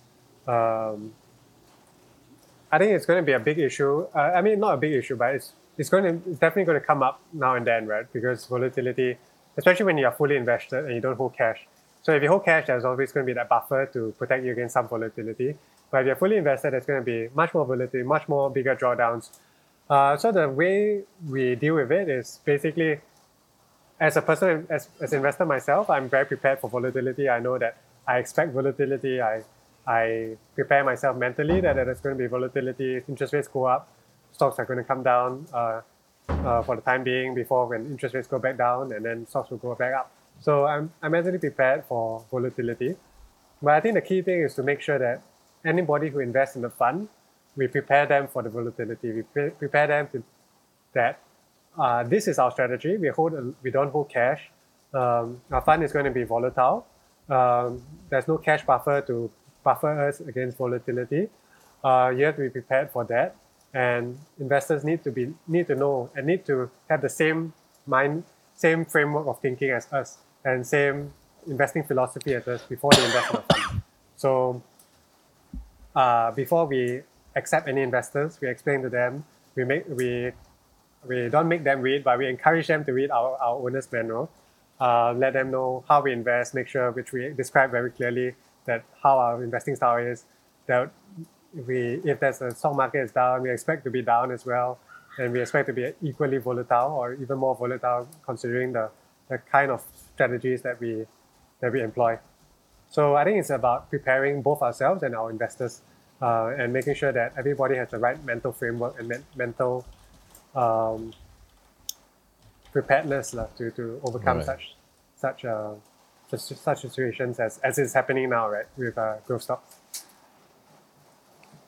Um, I think it's going to be a big issue. Uh, I mean, not a big issue, but it's it's going to it's definitely going to come up now and then, right? Because volatility, especially when you are fully invested and you don't hold cash. So if you hold cash, there's always going to be that buffer to protect you against some volatility. But if you're fully invested, there's going to be much more volatility, much more bigger drawdowns. Uh, so the way we deal with it is basically, as a person, as, as an investor myself, I'm very prepared for volatility. I know that I expect volatility. I I prepare myself mentally that there's going to be volatility. Interest rates go up, stocks are going to come down uh, uh, for the time being before when interest rates go back down, and then stocks will go back up. So I'm I'm mentally prepared for volatility. But I think the key thing is to make sure that anybody who invests in the fund, we prepare them for the volatility. We pre- prepare them to that uh, this is our strategy. We hold a, we don't hold cash. Um, our fund is going to be volatile. Um, there's no cash buffer to buffer us against volatility. Uh, you have to be prepared for that, and investors need to be need to know and need to have the same mind, same framework of thinking as us, and same investing philosophy as us before they invest in a fund. So uh, before we accept any investors, we explain to them. We make we we don't make them read, but we encourage them to read our, our owner's manual. Uh, let them know how we invest, make sure which we describe very clearly that how our investing style is. That we if there's a stock market is down, we expect to be down as well, and we expect to be equally volatile or even more volatile considering the, the kind of strategies that we that we employ. So I think it's about preparing both ourselves and our investors, uh, and making sure that everybody has the right mental framework and men- mental um, preparedness lah, to, to overcome Right. such such uh, such such situations as, as is happening now, right, with uh, growth stocks.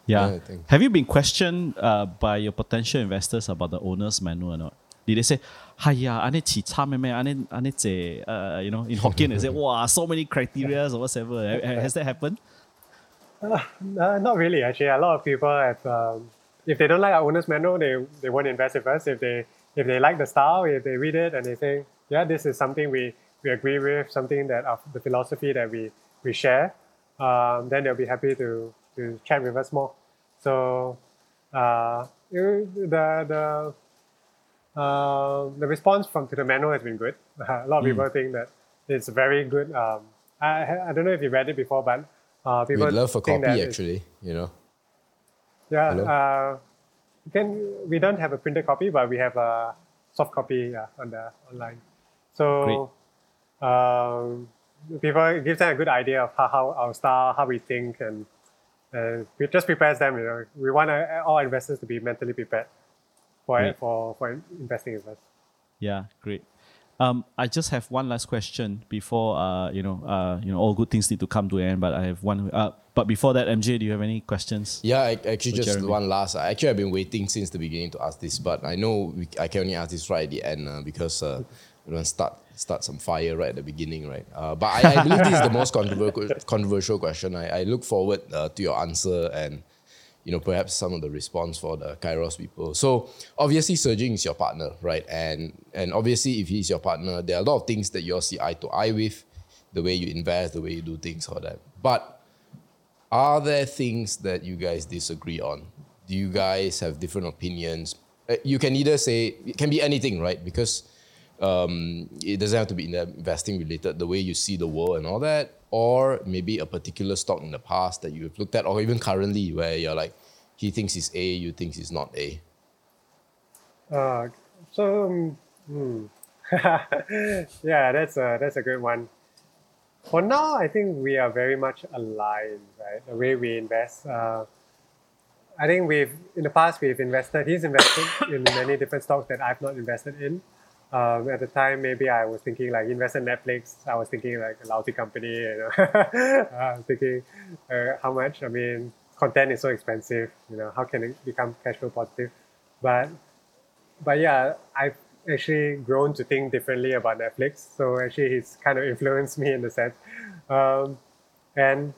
Yeah. Yeah, I think- Have you been questioned uh, by your potential investors about the owner's manual or not? Did they say, "Hiya, ane chi cha me me, ane ane che," uh, you know, in Hokkien they say, "Wow, so many criteria or whatever." Ha- ha- Has that happened? Uh, not really, actually. A lot of people have, um, if they don't like our owner's manual, they, they won't invest with us. If they if they like the style, if they read it and they think, yeah, this is something we, we agree with, something that uh, the philosophy that we, we share, um, then they'll be happy to, to chat with us more. So uh, the the uh, the response from to the manual has been good. a lot of people think that it's very good. Um, I I don't know if you read it before, but uh, people We'd love a copy actually, you know. yeah, uh, can we don't have a printed copy, but we have a soft copy yeah, on the online. So um, people it gives them a good idea of how, how our style, how we think, and and it just prepares them. You know, we want uh, all investors to be mentally prepared for Right. for for investing with us. Yeah, great. Um, I just have one last question before uh, you know, uh, you know, all good things need to come to an end. But I have one. Uh, but before that, MJ, do you have any questions? Yeah, I, actually, just Jeremy. one last. I Actually, I've been waiting since the beginning to ask this, but I know we, I can only ask this right at the end uh, because uh, you know, start start some fire right at the beginning, right? Uh, but I, I believe this is the most controversial question. I, I look forward uh, to your answer and you know perhaps some of the response for the Kairos people. So obviously, Ser Jing is your partner, right? And and obviously, if he's your partner, there are a lot of things that you all see eye to eye with, the way you invest, the way you do things, all that. But are there things that you guys disagree on? Do you guys have different opinions? Uh, You can either say it can be anything, right? Because um, it doesn't have to be in investing related, the way you see the world and all that, or maybe a particular stock in the past that you've looked at, or even currently where you're like, he thinks it's A, you think it's not A. Uh, so, um, hmm. yeah, that's a that's a good one. For now, I think we are very much aligned, right? The way we invest. Uh, I think we've in the past we've invested. He's invested in many different stocks that I've not invested in. Um, at the time, maybe I was thinking like invest in Netflix. I was thinking like a lousy company. You know, I was thinking uh, how much. I mean, content is so expensive. You know, how can it become cash flow positive? But but yeah, I've actually grown to think differently about Netflix. So actually, he's kind of influenced me in the sense, um, and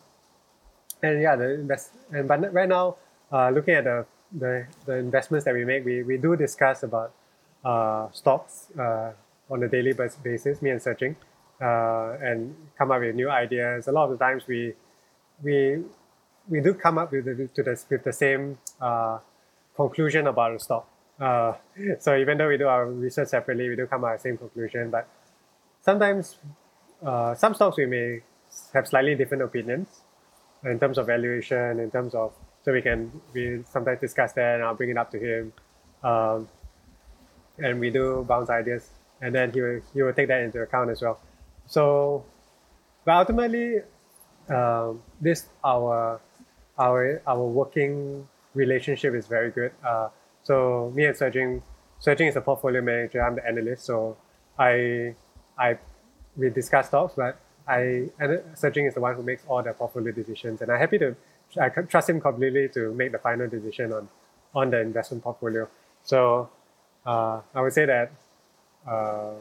and yeah, the invest and but right now, uh, looking at the, the the investments that we make, we we do discuss about uh, stocks uh, on a daily basis. Me and Ser Jing, uh, and come up with new ideas. A lot of the times we we we do come up with the, to the with the same uh, conclusion about a stock. Uh, so even though we do our research separately, we do come up with the same conclusion. But sometimes, uh, some stocks we may have slightly different opinions in terms of valuation, in terms of so we can we sometimes discuss that, and I'll bring it up to him, um, and we do bounce ideas, and then he will he will take that into account as well. So, but ultimately, um, this our our our working relationship is very good. Uh, so me and Ser Jing, Surging is a portfolio manager. I'm the analyst. So I I we discuss stocks, but I and Ser Jing is the one who makes all the portfolio decisions, and I'm happy to I trust him completely to make the final decision on on the investment portfolio. So uh, I would say that uh,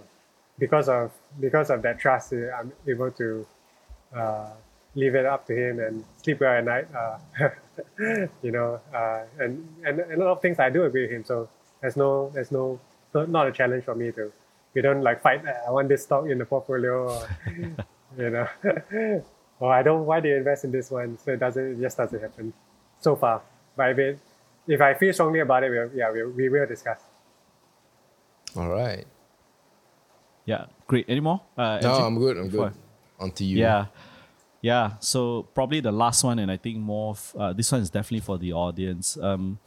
because of because of that trust, uh, I'm able to uh, leave it up to him and sleep well at night. Uh, you know, uh, and, and and a lot of things I do agree with him. So there's no there's no not, a challenge for me to we don't like fight. "Uh, I want this stock in the portfolio, or, you know, or I don't. Why do you invest in this one? So it doesn't. It just doesn't happen so far. But if it, if I feel strongly about it, we'll, yeah, we we will discuss. All right. Yeah, great. Any more? Uh, No, I'm good. I'm good. On to you. Yeah. Yeah. So probably the last one, and I think more, f- uh, this one is definitely for the audience. Um,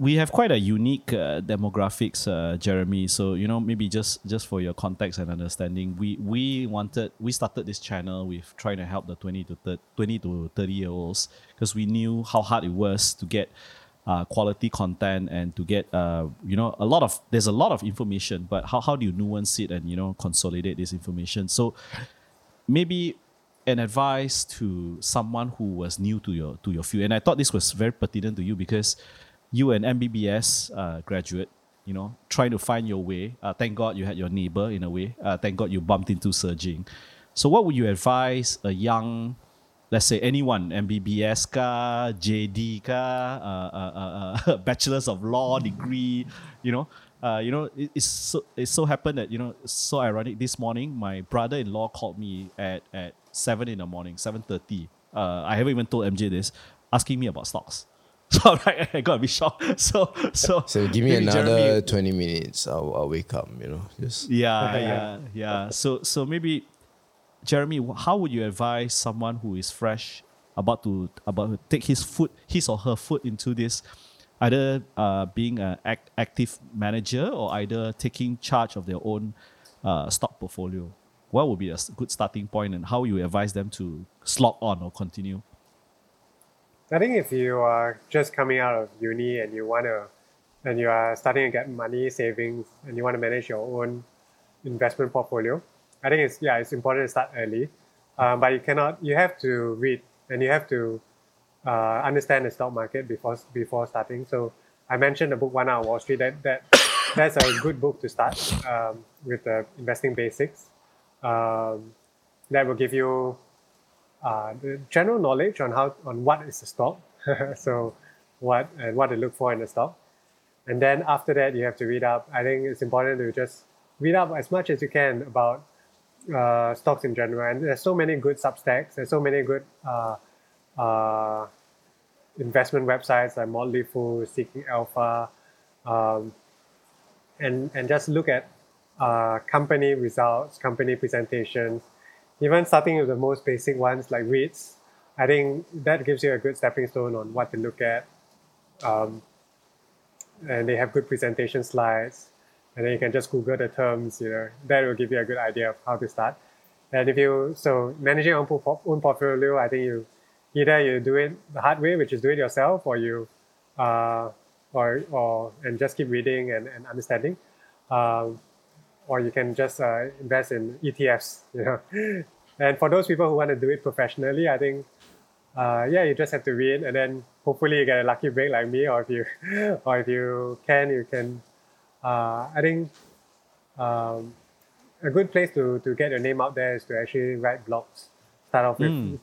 we have quite a unique uh, demographics, uh, Jeremy. So you know, maybe just just for your context and understanding, we we wanted we started this channel with trying to help the twenty to 30, 20 to thirty year olds because we knew how hard it was to get uh, quality content and to get uh, you know a lot of there's a lot of information, but how how do you nuance it and you know consolidate this information? So maybe an advice to someone who was new to your to your field and i thought this was very pertinent to you because you an mbbs uh, graduate you know trying to find your way. Uh, thank god you had your neighbor in a way. Uh, thank god you bumped into Ser Jing so what would you advise a young let's say anyone mbbs ka jd ka uh, uh, uh, uh, bachelors of law degree you know uh, you know, it, it's so it so happened that you know so ironic. This morning, my brother-in-law called me at at seven in the morning, seven thirty. Uh, I haven't even told MJ this, asking me about stocks. So I'm like, I got a bit shocked. So so So give me another Jeremy- 20 minutes. I'll, I'll wake up, you know. Just yeah, yeah, yeah. So so maybe Jeremy, how would you advise someone who is fresh about to about to take his foot, his or her foot into this, either uh, being an act, active manager or either taking charge of their own uh, stock portfolio? What would be a good starting point, and how you advise them to slog on or continue? I think if you are just coming out of uni and you want to, and you are starting to get money savings and you want to manage your own investment portfolio, I think it's yeah it's important to start early, um, but you cannot you have to read and you have to uh, understand the stock market before before starting. So I mentioned the book One Up On Wall Street that that that's a good book to start um, with the investing basics. Um, that will give you uh, the general knowledge on how on what is the stock, so what and what to look for in the stock, and then after that you have to read up. I think it's important to just read up as much as you can about uh, stocks in general. And there's so many good Substacks. There's so many good uh, uh, investment websites like Motley Fool, Seeking Alpha, um, and and just look at uh, company results, company presentations, even starting with the most basic ones like REITs. I think that gives you a good stepping stone on what to look at. Um, and they have good presentation slides and then you can just Google the terms, you know, that will give you a good idea of how to start. And if you, so managing your own, own portfolio, I think you, either you do it the hard way, which is do it yourself, or you, uh, or, or, and just keep reading and, and understanding. Um, or you can just uh, invest in ETFs, you know. and for those people who want to do it professionally, I think, uh, yeah, you just have to read, and then hopefully you get a lucky break like me, or if you, or if you can, you can uh, I think um, a good place to, to get your name out there is to actually write blogs. Start off with, Mm.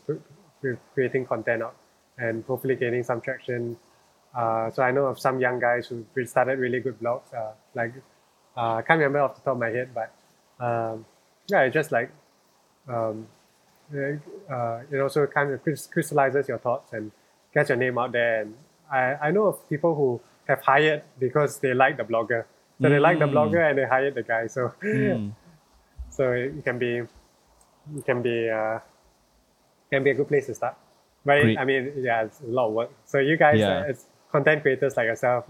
with creating content out and hopefully gaining some traction. Uh, so I know of some young guys who started really good blogs. Uh, like uh, I can't remember off the top of my head, but um, yeah, just like um, uh, it also kind of crystallizes your thoughts and gets your name out there. And I, I know of people who have hired because they like the blogger. So they like the Mm. blogger and they hired the guy. So Mm. so it can be it can be uh, can be a good place to start. But Great. I mean, yeah, it's a lot of work. So you guys, Yeah. uh, as content creators like yourself,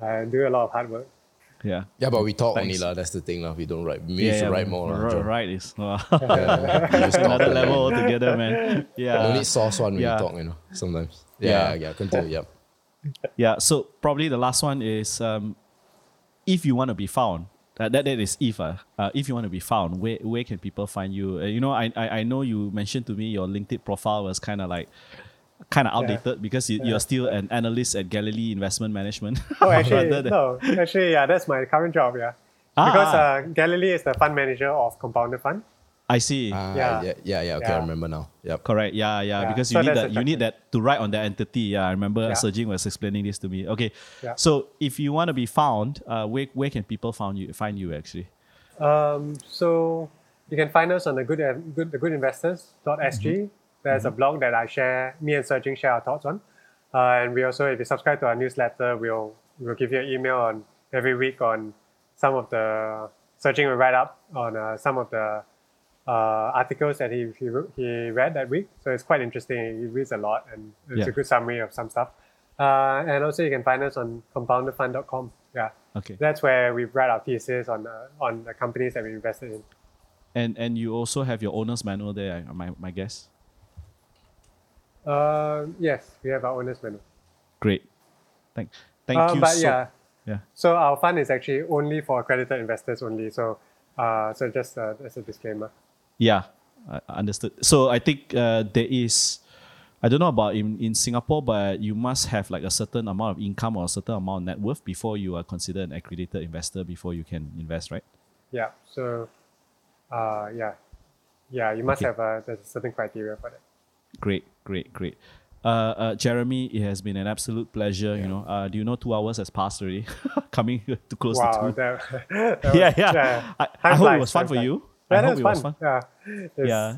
uh, do a lot of hard work. Yeah. Yeah, but we talk only Thanks. lah. That's the thing lah. We don't write. Maybe yeah, you should yeah, write more lah. Right, right is wow. Yeah, we just another level altogether, man. Yeah. No need sauce one when yeah. you talk, you know. Sometimes. Yeah. Yeah, yeah. Continue. Yeah. Yeah. So probably the last one is um, if you want to be found. Uh, that that is if uh, uh, if you want to be found, where where can people find you? Uh, you know, I, I I know you mentioned to me your LinkedIn profile was kind of like kind of outdated because you, you're still an analyst at Galilee Investment Management. Oh, actually, no, actually, yeah, that's my current job. Yeah, Ah, because ah. uh, Galilee is the fund manager of Compounder Fund. I see. Ah, Yeah. yeah. Yeah. Yeah. Okay, I remember now. Yep. Correct. Yeah, yeah. Yeah, Because so you need that. You need that to write on that entity. Yeah, I remember Yeah. Ser Jing was explaining this to me. Okay. Yeah. So if you want to be found, uh, where where can people find you? Find you actually. Um, so you can find us on the good, good the goodinvestors.sg. There's a blog that I share, me and Ser Jing share our thoughts on. Uh, and we also, if you subscribe to our newsletter, we'll we'll give you an email on every week on some of the Ser Jing will write up on uh, some of the uh, articles that he, he he read that week. So it's quite interesting. He reads a lot, and it's Yeah. a good summary of some stuff. Uh, and also, you can find us on compounderfund.com. Yeah, Okay. that's where we write our thesis on uh, on the companies that we invested in. And and you also have your owner's manual there. I- My my guess. Uh, yes, we have our owner's manual. Great. Thank thank Uh, you. but so, yeah, Yeah. so our fund is actually only for accredited investors only. So, uh, so just uh, as a disclaimer. Yeah, I understood. So I think uh, there is, I don't know about in, in Singapore, but you must have like a certain amount of income or a certain amount of net worth before you are considered an accredited investor before you can invest, right? Yeah. So, uh, yeah, yeah, you must Okay. have a there's a certain criteria for that. Great, great, great. Uh, uh, Jeremy, it has been an absolute pleasure. You know, uh, do you know two hours has passed already? Coming to close Wow. to two. That, that yeah, was- yeah. I, I hope it was fun for you. Yeah, I that hope was it fun. was fun. Yeah. It's Yeah.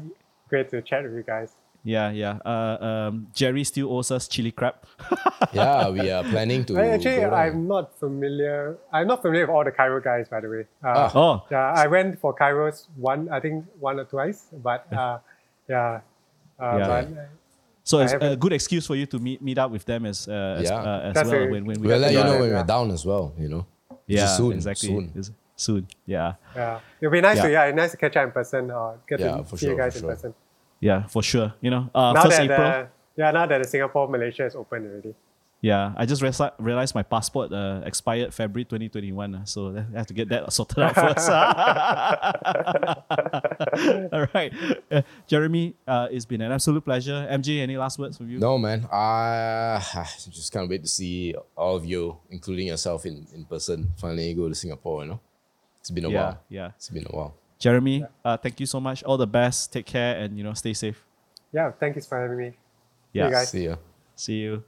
Great to chat with you guys. Yeah, yeah. Uh, um, Jerry still owes us chili crab. Yeah, we are planning to. I- Actually, go. I'm not familiar. I'm not familiar with all the Kairos guys, by the way. Uh, Ah. Oh, Yeah, I went for Kairos one, I think one or twice, but uh, yeah, uh, Yeah. but so I it's a haven't- good excuse for you to meet meet up with them as uh, as, Yeah. uh, as well a- when, when we we'll let you know when yeah. we're down as well. You know. Yeah, soon, exactly. soon. It's- soon. Yeah, yeah, it'll be nice Yeah. to yeah, nice to catch up in person or get Yeah, to for see you guys in sure. person. yeah, for sure. You know, uh, Now first that April. the, yeah, now that the Singapore Malaysia is open already. Yeah, I just reali- realized my passport uh, expired February 2021. uh, So I have to get that sorted out first. All right. Uh, Jeremy, uh, it's been an absolute pleasure. MJ, any last words from you? No, man. I just can't wait to see all of you, including yourself, in, in person. Finally, go to Singapore. You know, it's been a Yeah, while. yeah. It's been a while. Jeremy, uh, thank you so much. All the best. Take care and, you know, stay safe. Yeah, thank you for having me. Yeah. guys. See ya. See you.